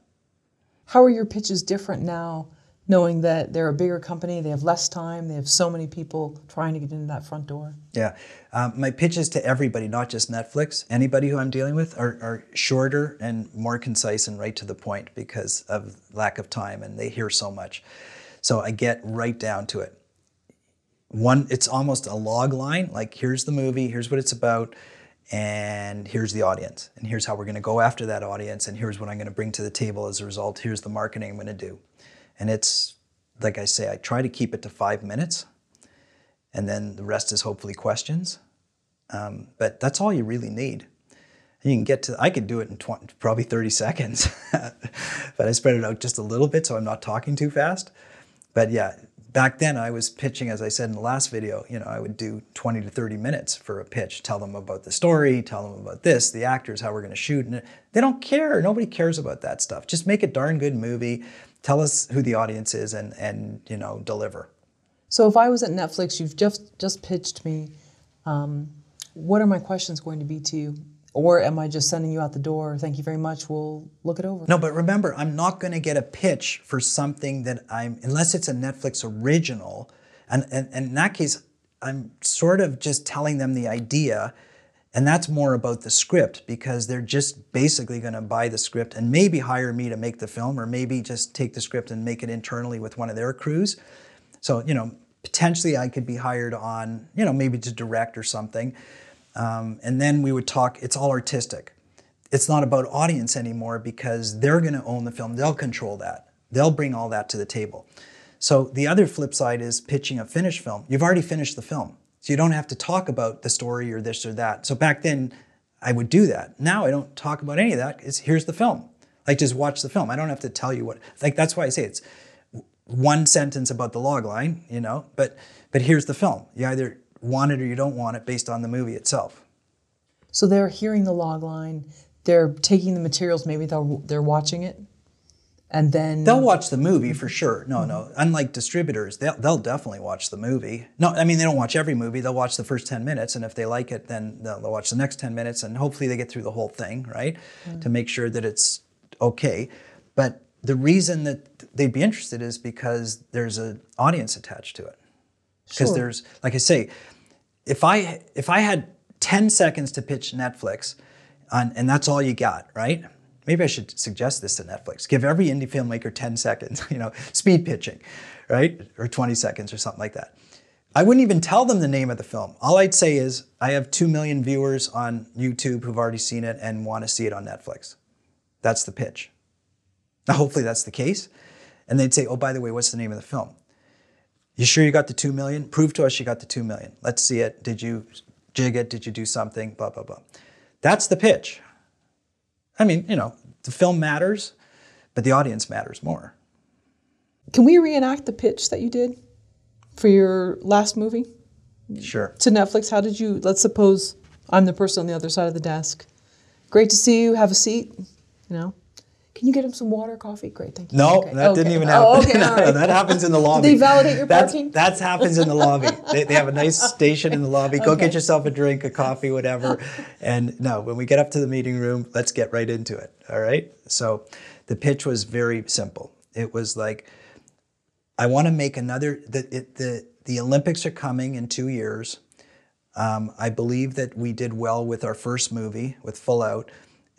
How are your pitches different now, knowing that they're a bigger company, they have less time, they have so many people trying to get into that front door? Yeah. Um, my pitches to everybody, not just Netflix, anybody who I'm dealing with, are, are shorter and more concise and right to the point because of lack of time and they hear so much. So I get right down to it. One, it's almost a log line like, here's the movie, here's what it's about, and here's the audience, and here's how we're going to go after that audience, and here's what I'm going to bring to the table as a result, here's the marketing I'm going to do. And it's, like I say, I try to keep it to five minutes and then the rest is hopefully questions. Um, but that's all you really need. You can get to. I could do it in 20, probably 30 seconds, but I spread it out just a little bit so I'm not talking too fast. But yeah, back then I was pitching, as I said in the last video. You know, I would do 20 to 30 minutes for a pitch. Tell them about the story. Tell them about this, the actors, how we're going to shoot, and they don't care. Nobody cares about that stuff. Just make a darn good movie. Tell us who the audience is, and and you know deliver. So if I was at Netflix, you've just just pitched me. Um, what are my questions going to be to you? Or am I just sending you out the door? Thank you very much. We'll look it over. No, but remember, I'm not going to get a pitch for something that I'm, unless it's a Netflix original. And, and, and in that case, I'm sort of just telling them the idea. And that's more about the script because they're just basically going to buy the script and maybe hire me to make the film or maybe just take the script and make it internally with one of their crews. So, you know, potentially I could be hired on, you know, maybe to direct or something. Um, and then we would talk, it's all artistic. It's not about audience anymore because they're going to own the film. They'll control that. They'll bring all that to the table. So the other flip side is pitching a finished film. You've already finished the film. So you don't have to talk about the story or this or that. So back then, I would do that. Now I don't talk about any of that. It's here's the film. Like just watch the film. I don't have to tell you what. Like that's why I say it's one sentence about the log line, you know. But but here's the film. You either want it or you don't want it based on the movie itself. So they're hearing the log line. They're taking the materials. Maybe they'll they're watching it, and then They'll watch the movie for sure. No, no. Unlike distributors, they'll, they'll definitely watch the movie. No, I mean, they don't watch every movie. They'll watch the first 10 minutes, and if they like it, then they'll, they'll watch the next 10 minutes, and hopefully they get through the whole thing, right? Mm-hmm. To make sure that it's okay. But the reason that they'd be interested is because there's an audience attached to it. Because Sure. there's, like I say, if I if I had 10 seconds to pitch Netflix, on, and that's all you got, right? Maybe I should suggest this to Netflix. Give every indie filmmaker 10 seconds, you know, speed pitching, right? Or 20 seconds or something like that. I wouldn't even tell them the name of the film. All I'd say is, I have 2 million viewers on YouTube who've already seen it and want to see it on Netflix. That's the pitch. Now, hopefully that's the case. And they'd say, oh, by the way, what's the name of the film? You sure you got the 2 million? Prove to us you got the 2 million. Let's see it. Did you jig it? Did you do something? Blah, blah, blah. That's the pitch. I mean, you know, the film matters, but the audience matters more. Can we reenact the pitch that you did for your last movie Sure. to Netflix? How did you? Let's suppose I'm the person on the other side of the desk. Great to see you. Have a seat. You know. Can you get him some water, coffee? Great, thank you. No, Okay, that didn't even happen. Oh, okay, No, right. that happens in the lobby. they validate your That's, parking? That happens in the lobby. They, they have a nice station in the lobby. Go Okay. get yourself a drink, a coffee, whatever. And no, when we get up to the meeting room, let's get right into it. All right. So the pitch was very simple. It was like, I want to make another. The, it, the the Olympics are coming in two years. Um, I believe that we did well with our first movie with Full Out,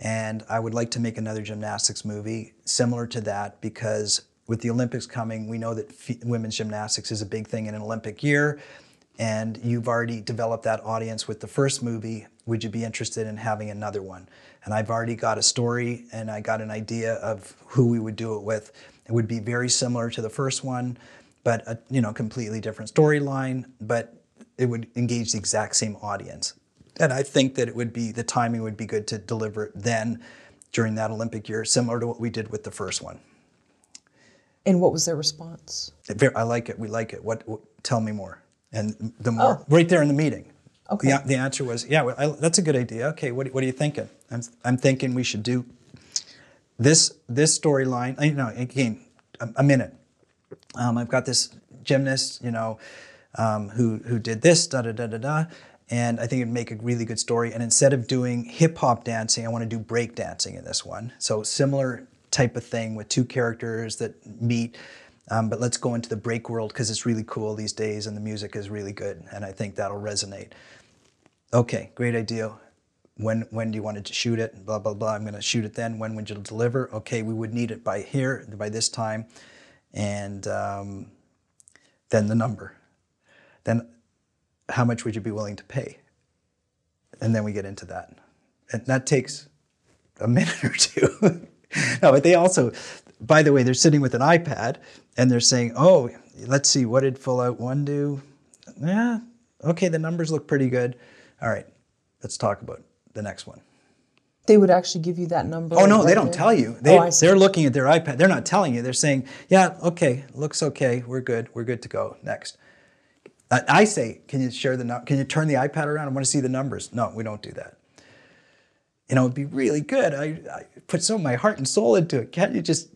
and I would like to make another gymnastics movie similar to that because with the Olympics coming, we know that women's gymnastics is a big thing in an Olympic year, and you've already developed that audience with the first movie. Would you be interested in having another one? And I've already got a story and I got an idea of who we would do it with. It would be very similar to the first one, but a you know completely different storyline. But it would engage the exact same audience. And I think that it would be the timing would be good to deliver it then during that Olympic year, similar to what we did with the first one. And what was their response? I like it. We like it. What? what tell me more. And the more, right there in the meeting. Okay. The, the answer was, yeah, well, I, that's a good idea. Okay, what, what are you thinking? I'm, I'm thinking we should do this this storyline. I- You know, again, a, a minute. Um, I've got this gymnast, you know, um, who who did this, da da da da da, and I think it'd make a really good story. And instead of doing hip hop dancing, I want to do break dancing in this one. So similar type of thing with two characters that meet. Um, but let's go into the break world because it's really cool these days, and the music is really good, and I think that'll resonate. Okay, great idea. When when do you want to shoot it? Blah blah blah. I'm going to shoot it then. When would you deliver? Okay, we would need it by here by this time, and um, then the number. Then how much would you be willing to pay? And then we get into that, and that takes a minute or two. no, but they also, by the way, they're sitting with an iPad and they're saying, "Oh, let's see, what did Full Out One do? Yeah, okay, the numbers look pretty good. All right, let's talk about the next one." They would actually give you that number. Oh no, they don't there? tell you. Oh, they, oh, they're looking at their iPad. They're not telling you. They're saying, "Yeah, okay, looks okay. We're good. We're good to go. Next." I say, "Can you share the? Can you turn the iPad around? I want to see the numbers." No, we don't do that. You know, it'd be really good. I, I put some of my heart and soul into it. Can't you just,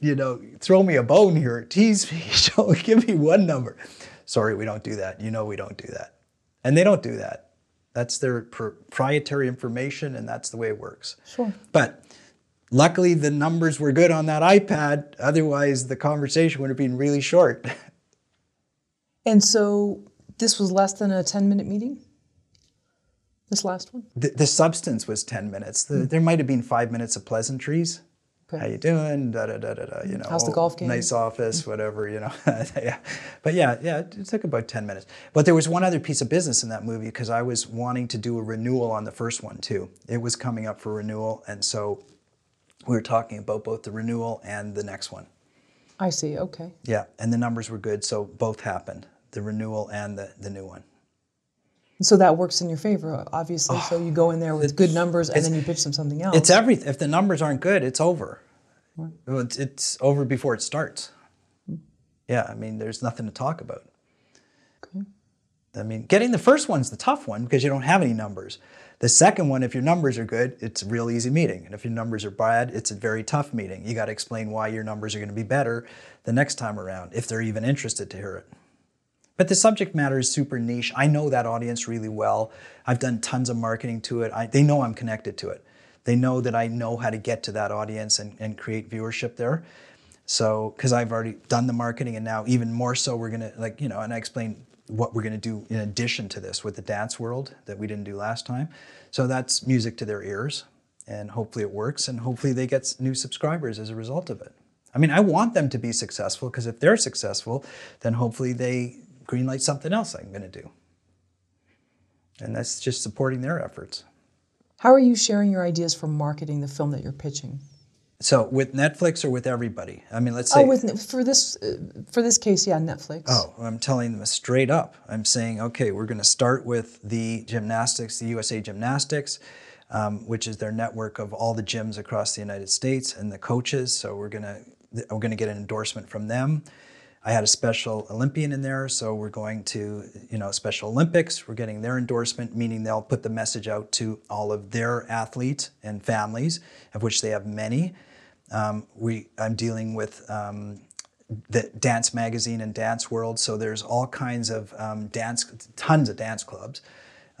you know, throw me a bone here, tease me, show, give me one number? Sorry, we don't do that. You know, we don't do that, and they don't do that. That's their proprietary information, and that's the way it works. Sure. But luckily, the numbers were good on that iPad. Otherwise, the conversation would have been really short. And so this was less than a 10 minute meeting? This last one? The, the substance was 10 minutes. The, there might have been five minutes of pleasantries. Okay. How you doing? Da da da da da. You know, How's the golf game? Nice office, whatever. You know, yeah. But yeah, yeah, it it took about ten minutes. But there was one other piece of business in that movie because I was wanting to do a renewal on the first one too. It was coming up for renewal, and so we were talking about both the renewal and the next one. I see, okay. Yeah, and the numbers were good, so both happened: the renewal and the the new one. So that works in your favor, obviously. so ah, you go in there with good numbers and then you pitch them something else. It's everything. If the numbers aren't good, it's over. It's, it's over before it starts. Yeah, I mean, there's nothing to talk about. Okay. I mean, getting the first one's the tough one because you don't have any numbers. The second one, if your numbers are good, it's a real easy meeting. And if your numbers are bad, it's a very tough meeting. You got to explain why your numbers are going to be better the next time around, if they're even interested to hear it. But the subject matter is super niche. I know that audience really well. I've done tons of marketing to it. I, they know I'm connected to it. They know that I know how to get to that audience and, and create viewership there. So, because I've already done the marketing, and now even more so, we're gonna like you know, and I explained what we're gonna do in addition to this with the dance world that we didn't do last time. So that's music to their ears, and hopefully it works, and hopefully they get new subscribers as a result of it. I mean, I want them to be successful because if they're successful, then hopefully they greenlight something else I'm gonna do, and that's just supporting their efforts. How are you sharing your ideas for marketing the film that you're pitching? So with Netflix or with everybody? I mean, let's say. Oh, with for this uh, for this case, yeah, Netflix. Oh, I'm telling them straight up. I'm saying, okay, we're going to start with the gymnastics, the USA Gymnastics. um, which is their network of all the gyms across the United States and the coaches. So we're gonna we're gonna get an endorsement from them. I had a special Olympian in there, so we're going to, you know, Special Olympics. We're getting their endorsement, meaning they'll put the message out to all of their athletes and families, of which they have many. Um, we, I'm dealing with um, the dance magazine and dance world, so there's all kinds of um, dance, tons of dance clubs.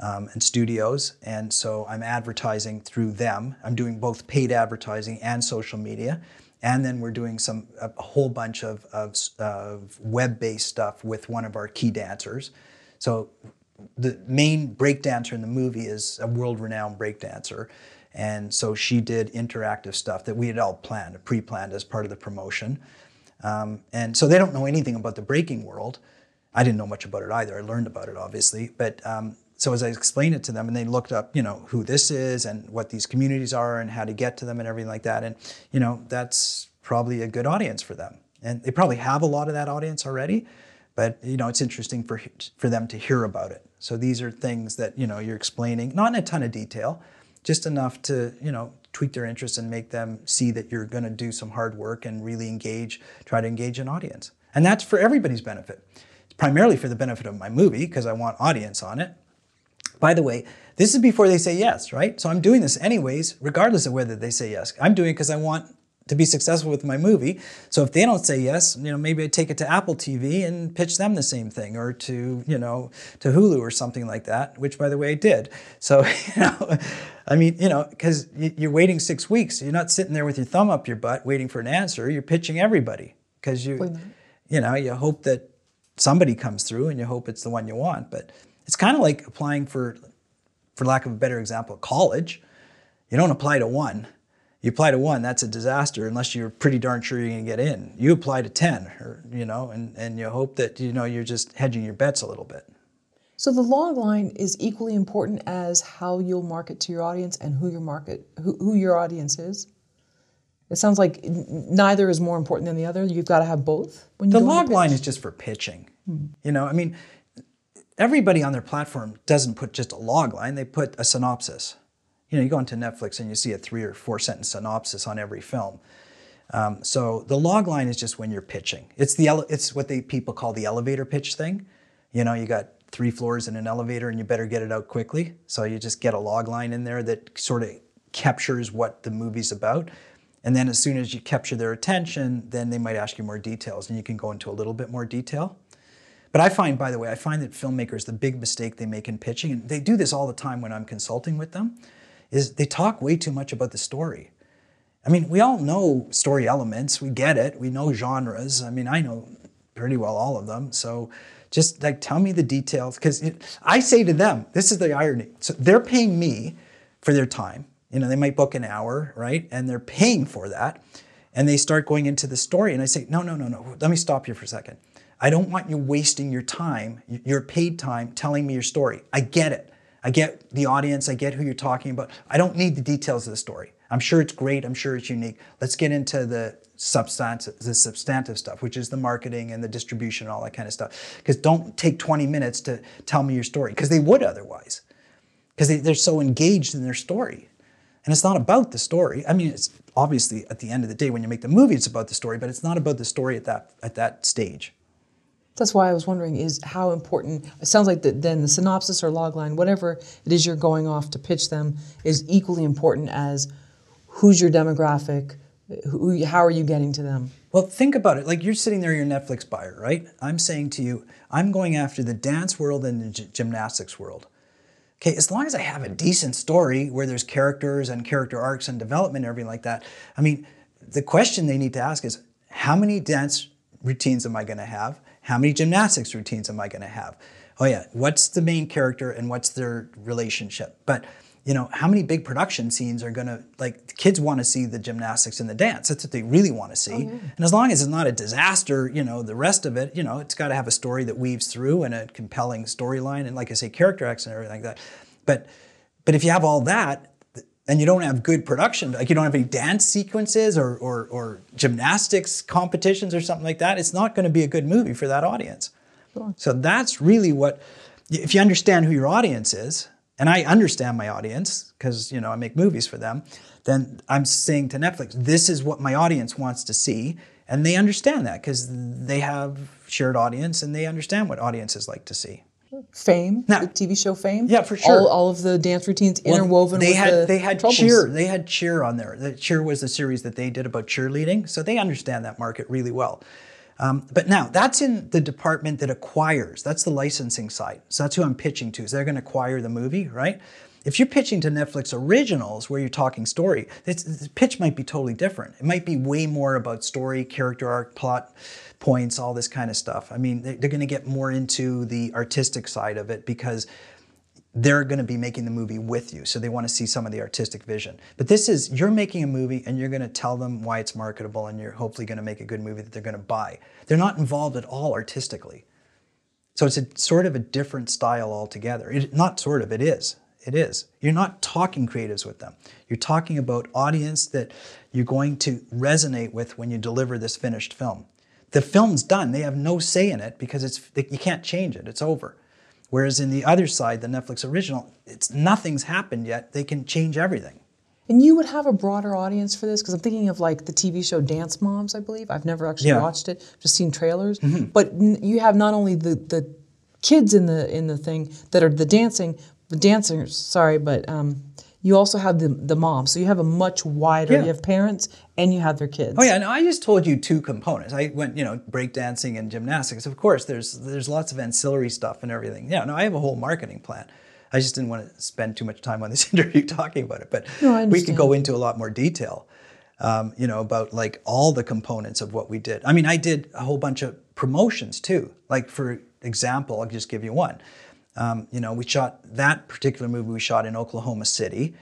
Um, and studios. And so I'm advertising through them. I'm doing both paid advertising and social media. And then we're doing some a whole bunch of, of, of web-based stuff with one of our key dancers. So the main break dancer in the movie is a world-renowned break dancer. And so she did interactive stuff that we had all planned, pre-planned as part of the promotion. Um, and so they don't know anything about the breaking world. I didn't know much about it either. I learned about it obviously, but um, so as I explained it to them, and they looked up, you know, who this is and what these communities are and how to get to them and everything like that, and you know, that's probably a good audience for them, and they probably have a lot of that audience already, but you know, it's interesting for for them to hear about it. So these are things that you know you're explaining, not in a ton of detail, just enough to you know tweak their interest and make them see that you're going to do some hard work and really engage, try to engage an audience, and that's for everybody's benefit. It's primarily for the benefit of my movie because I want audience on it by the way, this is before they say yes, right? So I'm doing this anyways, regardless of whether they say yes. I'm doing it because I want to be successful with my movie. So if they don't say yes, you know, maybe I take it to Apple TV and pitch them the same thing, or to you know to Hulu or something like that. Which, by the way, I did. So you know, I mean, you know, because you're waiting six weeks, you're not sitting there with your thumb up your butt waiting for an answer. You're pitching everybody because you, you know, you hope that somebody comes through and you hope it's the one you want, but it's kind of like applying for, for lack of a better example, college. You don't apply to one. You apply to one, that's a disaster unless you're pretty darn sure you're going to get in. You apply to 10, or, you know, and, and you hope that, you know, you're just hedging your bets a little bit. So the log line is equally important as how you'll market to your audience and who your market, who, who your audience is. It sounds like neither is more important than the other. You've got to have both. When you the log line is just for pitching. Hmm. You know, I mean, everybody on their platform doesn't put just a log line, they put a synopsis. You know, you go onto Netflix and you see a three or four sentence synopsis on every film. Um, so the log line is just when you're pitching. It's the ele- it's what they people call the elevator pitch thing. You know, you got three floors in an elevator and you better get it out quickly. So you just get a log line in there that sort of captures what the movie's about. And then as soon as you capture their attention, then they might ask you more details and you can go into a little bit more detail. But I find, by the way, I find that filmmakers, the big mistake they make in pitching, and they do this all the time when I'm consulting with them, is they talk way too much about the story. I mean, we all know story elements, we get it, we know genres. I mean, I know pretty well all of them. So just like tell me the details, because I say to them, this is the irony. So they're paying me for their time. You know, they might book an hour, right? And they're paying for that. And they start going into the story, and I say, no, no, no, no, let me stop you for a second I don't want you wasting your time, your paid time, telling me your story. I get it. I get the audience. I get who you're talking about. I don't need the details of the story. I'm sure it's great. I'm sure it's unique. Let's get into the substantive, the substantive stuff, which is the marketing and the distribution and all that kind of stuff. Because don't take 20 minutes to tell me your story, because they would otherwise. Because they, they're so engaged in their story. And it's not about the story. I mean, it's obviously at the end of the day when you make the movie, it's about the story, but it's not about the story at that at that stage. That's why I was wondering is how important, it sounds like the, then the synopsis or logline, whatever it is you're going off to pitch them, is equally important as who's your demographic, who, how are you getting to them? Well, think about it. Like you're sitting there, you're Netflix buyer, right? I'm saying to you, I'm going after the dance world and the gymnastics world. Okay, as long as I have a decent story where there's characters and character arcs and development and everything like that, I mean, the question they need to ask is how many dance routines am I going to have? How many gymnastics routines am I going to have? Oh yeah, what's the main character and what's their relationship? But you know, how many big production scenes are going to like the kids want to see the gymnastics and the dance. That's what they really want to see. Oh, yeah. And as long as it's not a disaster, you know, the rest of it, you know, it's got to have a story that weaves through and a compelling storyline and like I say character acts and everything like that. But but if you have all that, and you don't have good production, like you don't have any dance sequences or, or, or gymnastics competitions or something like that, it's not going to be a good movie for that audience. Sure. So that's really what, if you understand who your audience is and I understand my audience because you know I make movies for them, then I'm saying to Netflix, this is what my audience wants to see, and they understand that because they have shared audience and they understand what audiences like to see. Fame, Now- the TV show Fame. Yeah, for sure. All, all of the dance routines interwoven they with had the they had troubles. cheer they had cheer on there the cheer was the series that they did about cheerleading so they understand that market really well um, but now that's in the department that acquires that's the licensing side so that's who i'm pitching to so they're going to acquire the movie right if you're pitching to netflix originals where you're talking story the pitch might be totally different it might be way more about story character arc plot points all this kind of stuff i mean they- they're going to get more into the artistic side of it because they're going to be making the movie with you. So they want to see some of the artistic vision. But this is, you're making a movie and you're going to tell them why it's marketable and you're hopefully going to make a good movie that they're going to buy. They're not involved at all artistically. So it's a sort of a different style altogether. It, not sort of, it is. It is. You're not talking creatives with them. You're talking about audience that you're going to resonate with when you deliver this finished film. The film's done. They have no say in it because it's you can't change it. It's over. Whereas in the other side, the Netflix original, it's nothing's happened yet. They can change everything. And you would have a broader audience for this because I'm thinking of like the TV show Dance Moms, I believe. I've never actually Yeah. Mm-hmm. watched it, just seen trailers. But n- you have not only the, the kids in the in the thing that are the dancing, the dancers. Sorry, but um, you also have the the moms. So you have a much wider. Yeah. You have parents and you have their kids. Oh yeah, and I just told you two components. I went, you know, breakdancing and gymnastics. Of course, there's there's lots of ancillary stuff and everything. Yeah, no, I have a whole marketing plan. I just didn't want to spend too much time on this interview talking about it, but No, we could go into a lot more detail. Um, you know, about like all the components of what we did. I mean, I did a whole bunch of promotions too. Like for example, I'll just give you one. Um, you know, we shot that particular movie. We shot in Oklahoma City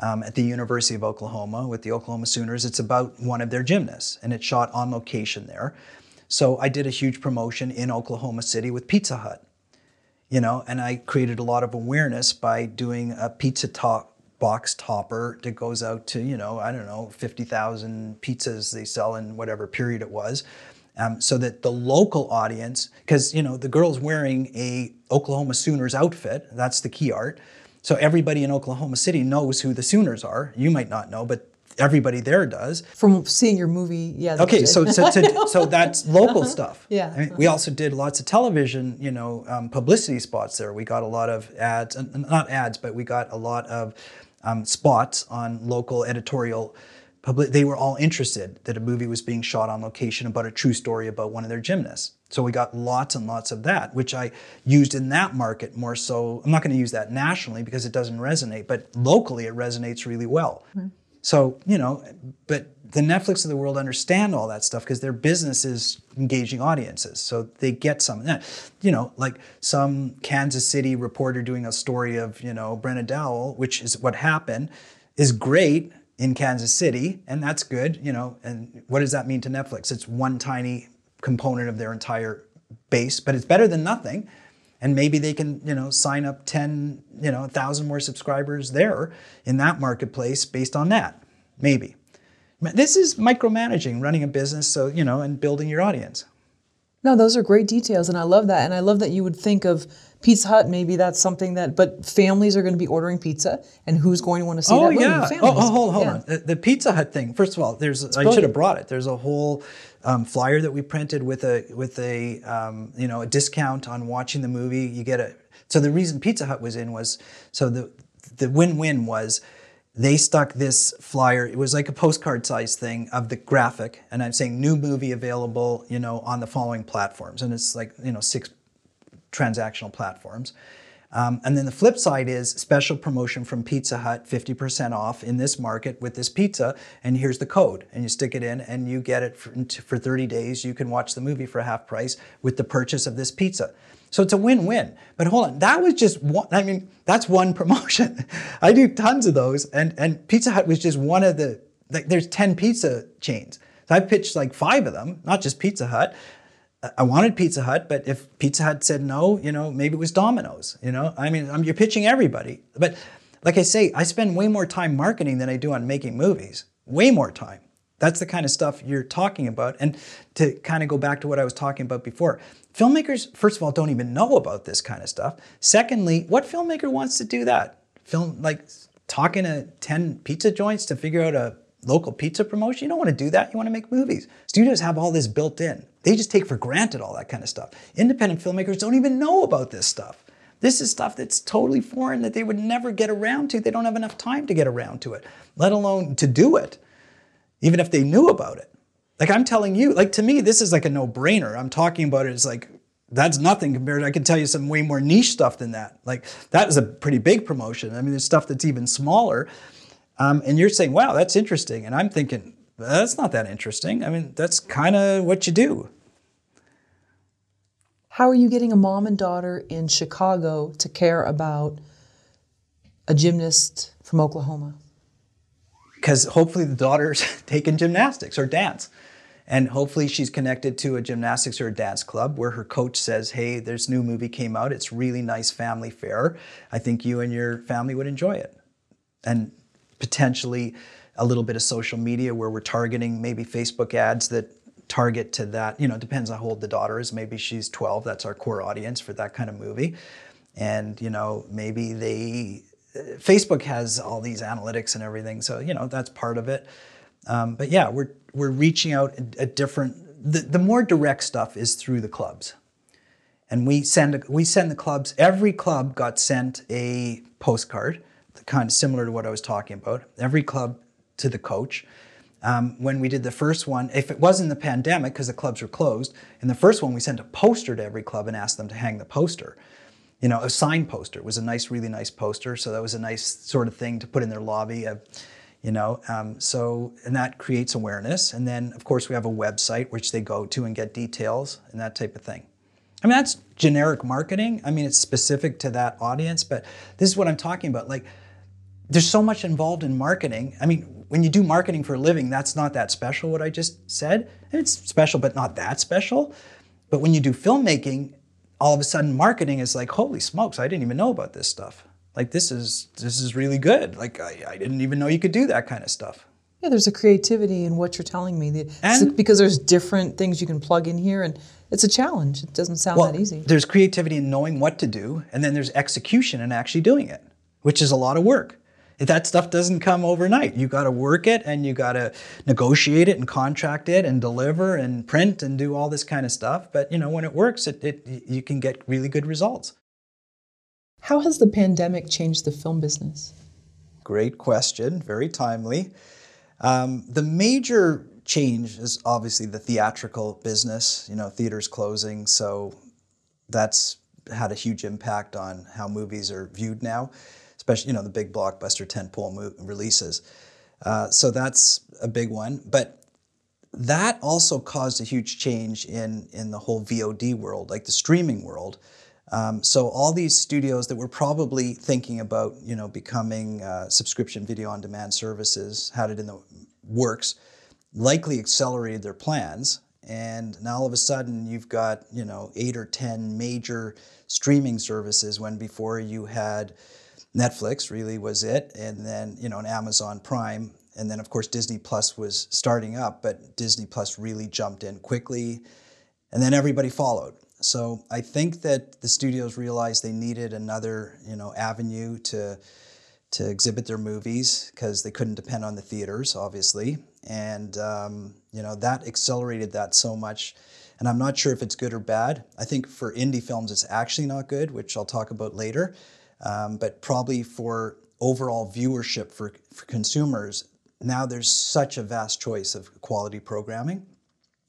um, at the University of Oklahoma with the Oklahoma Sooners. It's about one of their gymnasts, and it's shot on location there. So I did a huge promotion in Oklahoma City with Pizza Hut, you know, and I created a lot of awareness by doing a pizza top box topper that goes out to you know I don't know fifty thousand pizzas they sell in whatever period it was. Um, so that the local audience, because you know the girl's wearing a Oklahoma Sooners outfit, that's the key art. So everybody in Oklahoma City knows who the Sooners are. You might not know, but everybody there does. From seeing your movie, yeah. Okay, so so, so, so that's local stuff. Yeah. I mean, we also did lots of television, you know, um, publicity spots there. We got a lot of ads, not ads, but we got a lot of um, spots on local editorial. Public, they were all interested that a movie was being shot on location about a true story about one of their gymnasts. So we got lots and lots of that, which I used in that market more so. I'm not going to use that nationally because it doesn't resonate, but locally it resonates really well. Mm-hmm. So, you know, but the Netflix of the world understand all that stuff because their business is engaging audiences. So they get some of that. You know, like some Kansas City reporter doing a story of, you know, Brenna Dowell, which is what happened, is great in Kansas City, and that's good, you know. And what does that mean to Netflix? It's one tiny component of their entire base, but it's better than nothing and maybe they can you know sign up 10 you know 1000 more subscribers there in that marketplace based on that maybe this is micromanaging running a business so you know and building your audience No, those are great details, and I love that. And I love that you would think of Pizza Hut. Maybe that's something that, but families are going to be ordering pizza, and who's going to want to see oh that movie? yeah Families. oh, oh hold, hold Yeah. on the, the pizza hut thing first of all there's i should have brought it there's a whole um, flyer that we printed with a with a um, you know a discount on watching the movie you get a so the reason pizza hut was in was so the the win-win was they stuck this flyer it was like a postcard size thing of the graphic and i'm saying new movie available you know on the following platforms and it's like you know six transactional platforms. Um, and then the flip side is special promotion from Pizza Hut, 50% off in this market with this pizza. And here's the code. And you stick it in and you get it for, for 30 days. You can watch the movie for half price with the purchase of this pizza. So it's a win win. But hold on, that was just one, I mean, that's one promotion. I do tons of those. And, and Pizza Hut was just one of the, like, there's 10 pizza chains. So I pitched like five of them, not just Pizza Hut. I wanted Pizza Hut, but if Pizza Hut said no, you know, maybe it was Domino's. You know, I mean, I'm, you're pitching everybody. But like I say, I spend way more time marketing than I do on making movies. Way more time. That's the kind of stuff you're talking about. And to kind of go back to what I was talking about before, filmmakers, first of all, don't even know about this kind of stuff. Secondly, what filmmaker wants to do that? film like talking to 10 pizza joints to figure out a local pizza promotion. You don't want to do that. You want to make movies. Studios have all this built in. They just take for granted all that kind of stuff. Independent filmmakers don't even know about this stuff. This is stuff that's totally foreign that they would never get around to. They don't have enough time to get around to it, let alone to do it, even if they knew about it. Like I'm telling you, like to me, this is like a no brainer. I'm talking about it as like, that's nothing compared. I can tell you some way more niche stuff than that. Like that is a pretty big promotion. I mean, there's stuff that's even smaller. Um, and you're saying, wow, that's interesting. And I'm thinking, Uh, that's not that interesting. I mean, that's kind of what you do. How are you getting a mom and daughter in Chicago to care about a gymnast from Oklahoma? Because hopefully the daughter's taking gymnastics or dance. And hopefully she's connected to a gymnastics or a dance club where her coach says, hey, this new movie came out. It's really nice family fare. I think you and your family would enjoy it. And potentially a little bit of social media where we're targeting maybe Facebook ads that target to that. You know, depends on how old the daughter is. Maybe she's 12. That's our core audience for that kind of movie. And, you know, maybe they, Facebook has all these analytics and everything. So, you know, that's part of it. Um, but yeah, we're, we're reaching out at different, the, the more direct stuff is through the clubs. And we send, we send the clubs, every club got sent a postcard kind of similar to what I was talking about. Every club to the coach. Um, when we did the first one, if it wasn't the pandemic because the clubs were closed, in the first one we sent a poster to every club and asked them to hang the poster. You know, a sign poster it was a nice, really nice poster. So that was a nice sort of thing to put in their lobby. You know, um, so and that creates awareness. And then of course we have a website which they go to and get details and that type of thing. I mean that's generic marketing. I mean it's specific to that audience, but this is what I'm talking about. Like there's so much involved in marketing. I mean, when you do marketing for a living, that's not that special, what I just said. It's special, but not that special. But when you do filmmaking, all of a sudden marketing is like, holy smokes, I didn't even know about this stuff. Like this is this is really good. Like I, I didn't even know you could do that kind of stuff. Yeah, there's a creativity in what you're telling me. And, because there's different things you can plug in here, and it's a challenge. It doesn't sound well, that easy. There's creativity in knowing what to do, and then there's execution and actually doing it, which is a lot of work that stuff doesn't come overnight. You got to work it and you got to negotiate it and contract it and deliver and print and do all this kind of stuff. But you know, when it works, it, it you can get really good results. How has the pandemic changed the film business? Great question, very timely. Um, the major change is obviously the theatrical business. You know, theaters closing, so that's had a huge impact on how movies are viewed now especially you know the big blockbuster tentpole mo- releases. Uh, so that's a big one, but that also caused a huge change in in the whole VOD world, like the streaming world. Um, so all these studios that were probably thinking about you know becoming uh, subscription video on demand services had it in the works, likely accelerated their plans, and now all of a sudden you've got you know eight or ten major streaming services when before you had Netflix really was it, and then you know, an Amazon Prime, and then of course Disney Plus was starting up, but Disney Plus really jumped in quickly, and then everybody followed. So I think that the studios realized they needed another you know avenue to to exhibit their movies because they couldn't depend on the theaters, obviously, and um, you know that accelerated that so much. And I'm not sure if it's good or bad. I think for indie films, it's actually not good, which I'll talk about later. Um, but probably for overall viewership for, for consumers, now there's such a vast choice of quality programming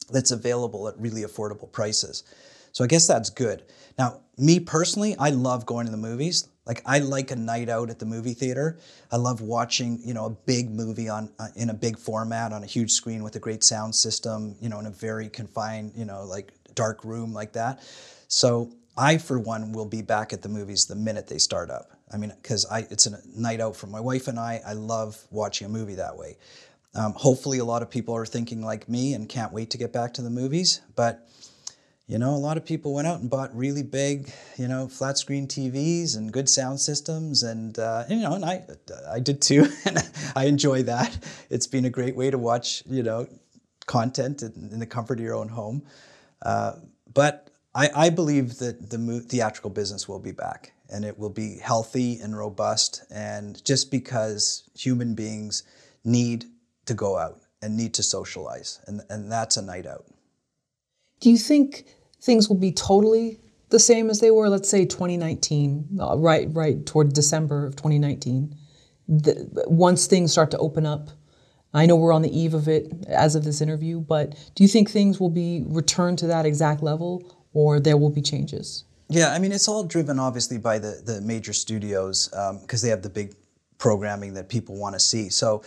that's available at really affordable prices. So I guess that's good. Now, me personally, I love going to the movies. Like I like a night out at the movie theater. I love watching, you know, a big movie on uh, in a big format on a huge screen with a great sound system, you know, in a very confined, you know, like dark room like that. So I, for one, will be back at the movies the minute they start up. I mean, because it's a night out for my wife and I. I love watching a movie that way. Um, hopefully, a lot of people are thinking like me and can't wait to get back to the movies. But you know, a lot of people went out and bought really big, you know, flat screen TVs and good sound systems, and, uh, and you know, and I, I did too, and I enjoy that. It's been a great way to watch, you know, content in, in the comfort of your own home. Uh, but I, I believe that the theatrical business will be back and it will be healthy and robust. And just because human beings need to go out and need to socialize, and, and that's a night out. Do you think things will be totally the same as they were, let's say 2019, uh, right, right toward December of 2019? The, once things start to open up, I know we're on the eve of it as of this interview, but do you think things will be returned to that exact level or there will be changes? Yeah, I mean, it's all driven obviously by the, the major studios because um, they have the big programming that people want to see. So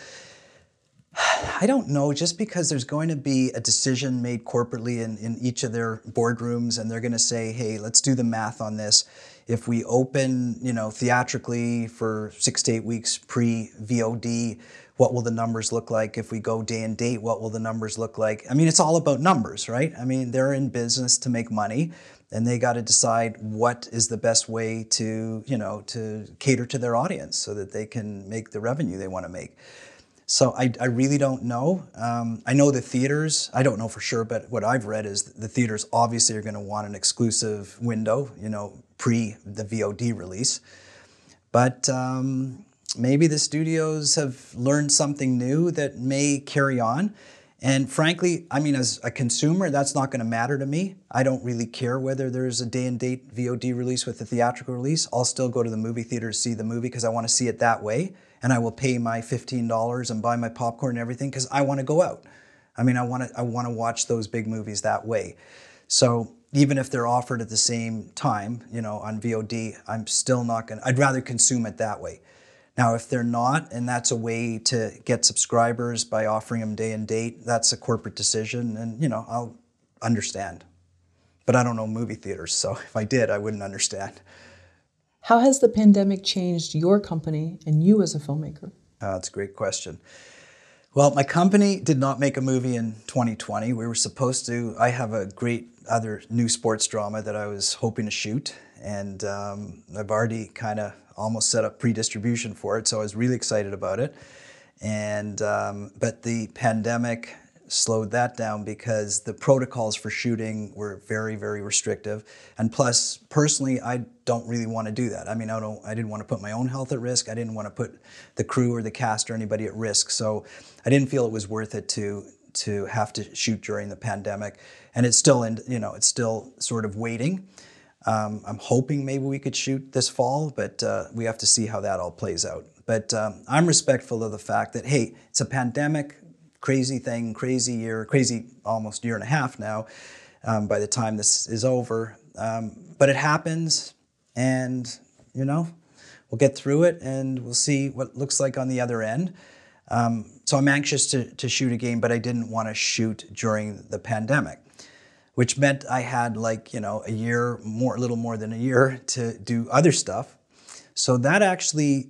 I don't know, just because there's going to be a decision made corporately in, in each of their boardrooms and they're going to say, hey, let's do the math on this. If we open, you know, theatrically for six to eight weeks pre VOD, what will the numbers look like? If we go day and date, what will the numbers look like? I mean, it's all about numbers, right? I mean, they're in business to make money and they got to decide what is the best way to, you know, to cater to their audience so that they can make the revenue they want to make. So I, I really don't know. Um, I know the theaters, I don't know for sure, but what I've read is the theaters obviously are going to want an exclusive window, you know, pre the VOD release. But um, maybe the studios have learned something new that may carry on. And frankly, I mean, as a consumer, that's not going to matter to me. I don't really care whether there's a day and date VOD release with a theatrical release. I'll still go to the movie theater to see the movie because I want to see it that way and I will pay my $15 and buy my popcorn and everything because I want to go out. I mean, I want to I want to watch those big movies that way. So even if they're offered at the same time, you know, on VOD, I'm still not going to I'd rather consume it that way. Now, if they're not, and that's a way to get subscribers by offering them day and date, that's a corporate decision, and you know, I'll understand. But I don't know movie theaters, so if I did, I wouldn't understand. How has the pandemic changed your company and you as a filmmaker? Uh, that's a great question. Well, my company did not make a movie in 2020. We were supposed to. I have a great other new sports drama that I was hoping to shoot, and um, I've already kind of almost set up pre-distribution for it. So I was really excited about it. And um, but the pandemic slowed that down because the protocols for shooting were very, very restrictive. And plus, personally, I don't really want to do that. I mean, I don't. I didn't want to put my own health at risk. I didn't want to put the crew or the cast or anybody at risk. So I didn't feel it was worth it to to have to shoot during the pandemic. And it's still in, you know, it's still sort of waiting. Um, I'm hoping maybe we could shoot this fall, but uh, we have to see how that all plays out. But um, I'm respectful of the fact that, hey, it's a pandemic crazy thing, crazy year, crazy almost year and a half now um, by the time this is over. Um, but it happens, and you know, we'll get through it and we'll see what looks like on the other end. Um, so I'm anxious to, to shoot again, but I didn't want to shoot during the pandemic, which meant I had like, you know, a year, more, a little more than a year to do other stuff. So that actually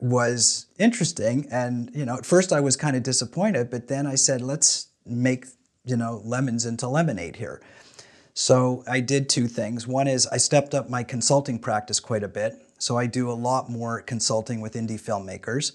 was interesting. And, you know, at first I was kind of disappointed, but then I said, let's make, you know, lemons into lemonade here. So I did two things. One is I stepped up my consulting practice quite a bit. So I do a lot more consulting with indie filmmakers.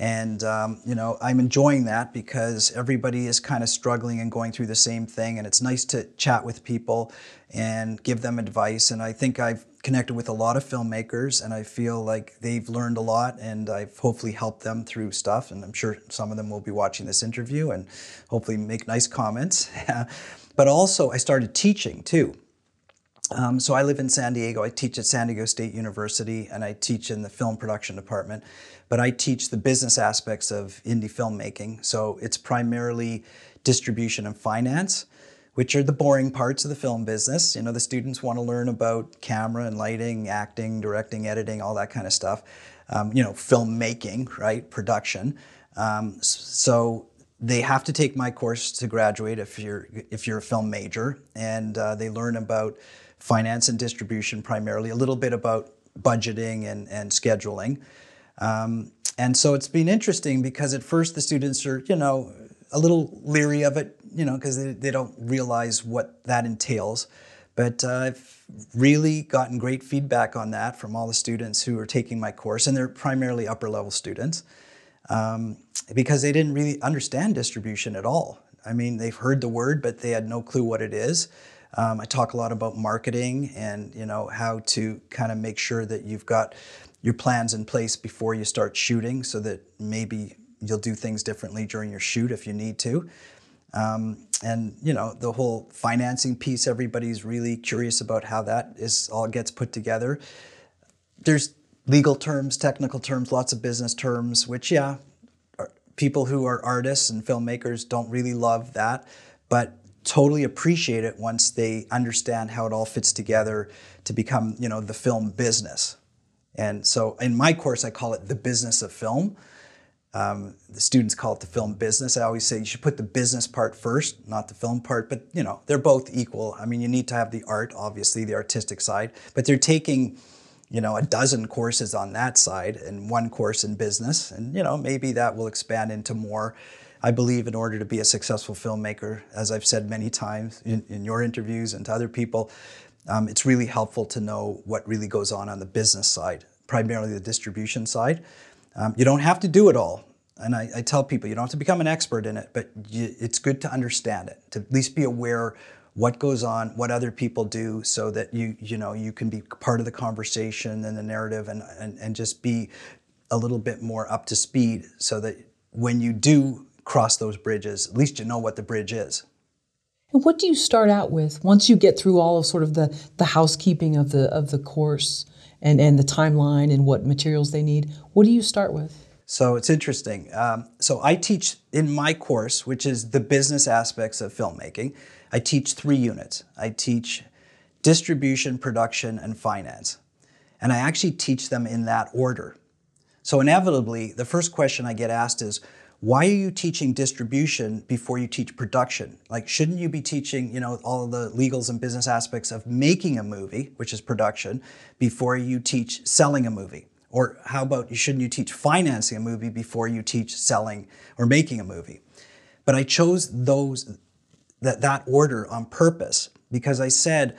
And, um, you know, I'm enjoying that because everybody is kind of struggling and going through the same thing. And it's nice to chat with people and give them advice. And I think I've connected with a lot of filmmakers and I feel like they've learned a lot and I've hopefully helped them through stuff. And I'm sure some of them will be watching this interview and hopefully make nice comments. but also, I started teaching too. Um, so I live in San Diego. I teach at San Diego State University and I teach in the film production department. But I teach the business aspects of indie filmmaking. So it's primarily distribution and finance, which are the boring parts of the film business. You know, the students want to learn about camera and lighting, acting, directing, editing, all that kind of stuff. Um, you know, filmmaking, right? Production. Um, so they have to take my course to graduate if you're if you're a film major, and uh, they learn about finance and distribution primarily, a little bit about budgeting and, and scheduling. Um, and so it's been interesting because at first the students are, you know, a little leery of it, you know, because they, they don't realize what that entails. But uh, I've really gotten great feedback on that from all the students who are taking my course, and they're primarily upper level students um, because they didn't really understand distribution at all. I mean, they've heard the word, but they had no clue what it is. Um, I talk a lot about marketing and you know how to kind of make sure that you've got your plans in place before you start shooting, so that maybe you'll do things differently during your shoot if you need to. Um, and you know the whole financing piece. Everybody's really curious about how that is all gets put together. There's legal terms, technical terms, lots of business terms, which yeah, people who are artists and filmmakers don't really love that, but totally appreciate it once they understand how it all fits together to become you know the film business. And so in my course, I call it the business of film um, the students call it the film business. I always say you should put the business part first, not the film part. But you know, they're both equal. I mean, you need to have the art, obviously, the artistic side. But they're taking, you know, a dozen courses on that side and one course in business, and you know, maybe that will expand into more. I believe in order to be a successful filmmaker, as I've said many times in, in your interviews and to other people, um, it's really helpful to know what really goes on on the business side, primarily the distribution side. Um, you don't have to do it all. And I, I, tell people you don't have to become an expert in it, but you, it's good to understand it, to at least be aware what goes on, what other people do, so that you you know you can be part of the conversation and the narrative, and and, and just be a little bit more up to speed, so that when you do cross those bridges, at least you know what the bridge is. And what do you start out with once you get through all of sort of the the housekeeping of the of the course? and, and the timeline and what materials they need. What do you start with? So it's interesting. Um, so I teach in my course, which is the business aspects of filmmaking, I teach three units. I teach distribution, production, and finance. And I actually teach them in that order. So inevitably, the first question I get asked is, why are you teaching distribution before you teach production? Like, shouldn't you be teaching, you know, all the legals and business aspects of making a movie, which is production, before you teach selling a movie? Or how about shouldn't you teach financing a movie before you teach selling or making a movie? But I chose those that that order on purpose because I said,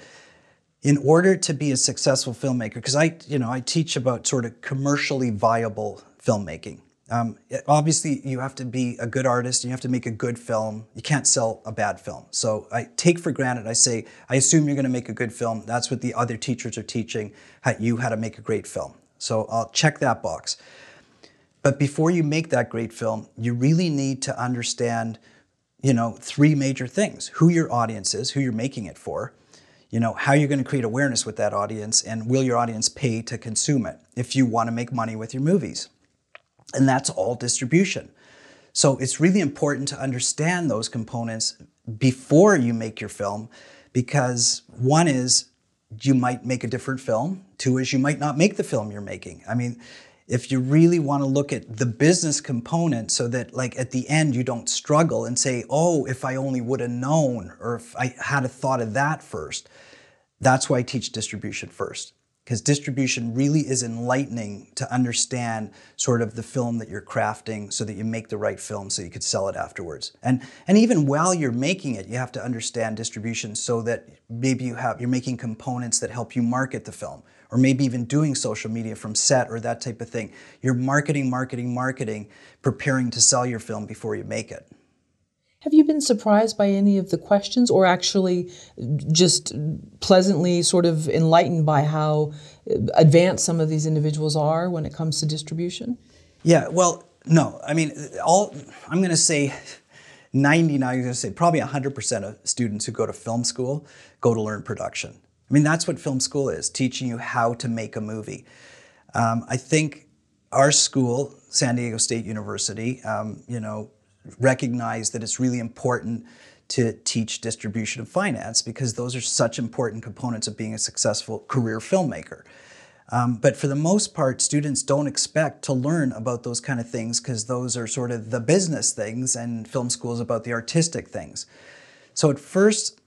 in order to be a successful filmmaker, because I, you know, I teach about sort of commercially viable filmmaking. Um, obviously, you have to be a good artist. and You have to make a good film. You can't sell a bad film. So I take for granted. I say, I assume you're going to make a good film. That's what the other teachers are teaching you how to make a great film. So I'll check that box. But before you make that great film, you really need to understand, you know, three major things: who your audience is, who you're making it for, you know, how you're going to create awareness with that audience, and will your audience pay to consume it if you want to make money with your movies. And that's all distribution. So it's really important to understand those components before you make your film because one is you might make a different film, two is you might not make the film you're making. I mean, if you really want to look at the business component so that like at the end you don't struggle and say, "Oh, if I only would have known or if I had a thought of that first. That's why I teach distribution first because distribution really is enlightening to understand sort of the film that you're crafting so that you make the right film so you could sell it afterwards. And and even while you're making it, you have to understand distribution so that maybe you have you're making components that help you market the film or maybe even doing social media from set or that type of thing. You're marketing, marketing, marketing, preparing to sell your film before you make it. Have you been surprised by any of the questions or actually just pleasantly sort of enlightened by how advanced some of these individuals are when it comes to distribution? Yeah, well, no. I mean, all I'm going to say 99, I'm going to say probably 100% of students who go to film school go to learn production. I mean, that's what film school is, teaching you how to make a movie. Um, I think our school, San Diego State University, um, you know, recognize that it's really important to teach distribution of finance because those are such important components of being a successful career filmmaker. Um, but for the most part, students don't expect to learn about those kind of things because those are sort of the business things and film school is about the artistic things. So at first,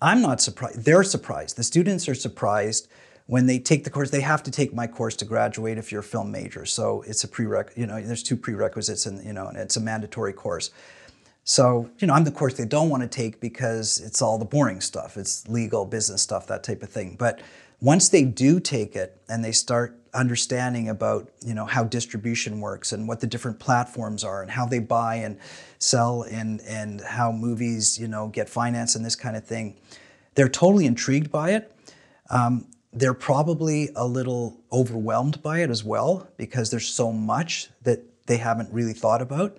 I'm not surprised. They're surprised. The students are surprised when they take the course, they have to take my course to graduate if you're a film major. So it's a prereq, you know, there's two prerequisites and, you know, and it's a mandatory course. So, you know, I'm the course they don't want to take because it's all the boring stuff. It's legal, business stuff, that type of thing. But once they do take it and they start understanding about, you know, how distribution works and what the different platforms are and how they buy and sell and and how movies, you know, get financed and this kind of thing, they're totally intrigued by it. Um, they're probably a little overwhelmed by it as well because there's so much that they haven't really thought about.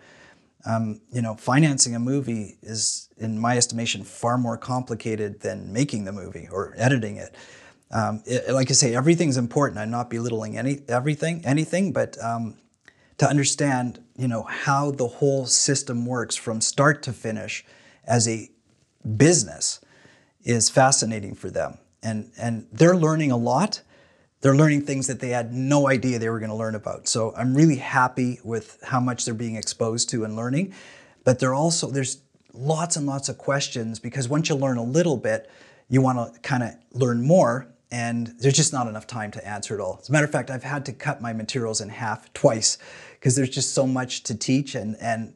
Um, you know, financing a movie is, in my estimation, far more complicated than making the movie or editing it. Um, it like I say, everything's important. I'm not belittling any everything, anything, but um, to understand, you know, how the whole system works from start to finish as a business is fascinating for them, and and they're learning a lot they're learning things that they had no idea they were going to learn about. So I'm really happy with how much they're being exposed to and learning. But they're also there's lots and lots of questions because once you learn a little bit, you want to kind of learn more and there's just not enough time to answer it all. As a matter of fact, I've had to cut my materials in half twice because there's just so much to teach and and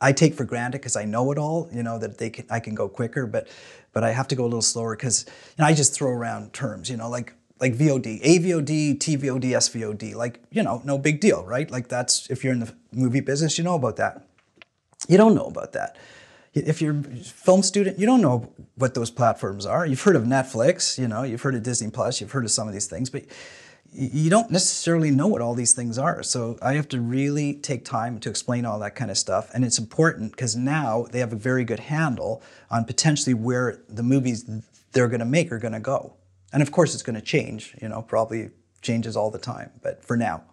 I take for granted because I know it all, you know, that they can I can go quicker, but but I have to go a little slower because you know, I just throw around terms, you know, like like VOD, AVOD, TVOD, SVOD, like, you know, no big deal, right? Like that's, if you're in the movie business, you know about that. You don't know about that. If you're a film student, you don't know what those platforms are. You've heard of Netflix, you know, you've heard of Disney Plus, you've heard of some of these things, but you don't necessarily know what all these things are. So I have to really take time to explain all that kind of stuff. And it's important because now they have a very good handle on potentially where the movies they're going to make are going to go. And of course, it's going to change, you know, probably changes all the time, but for now.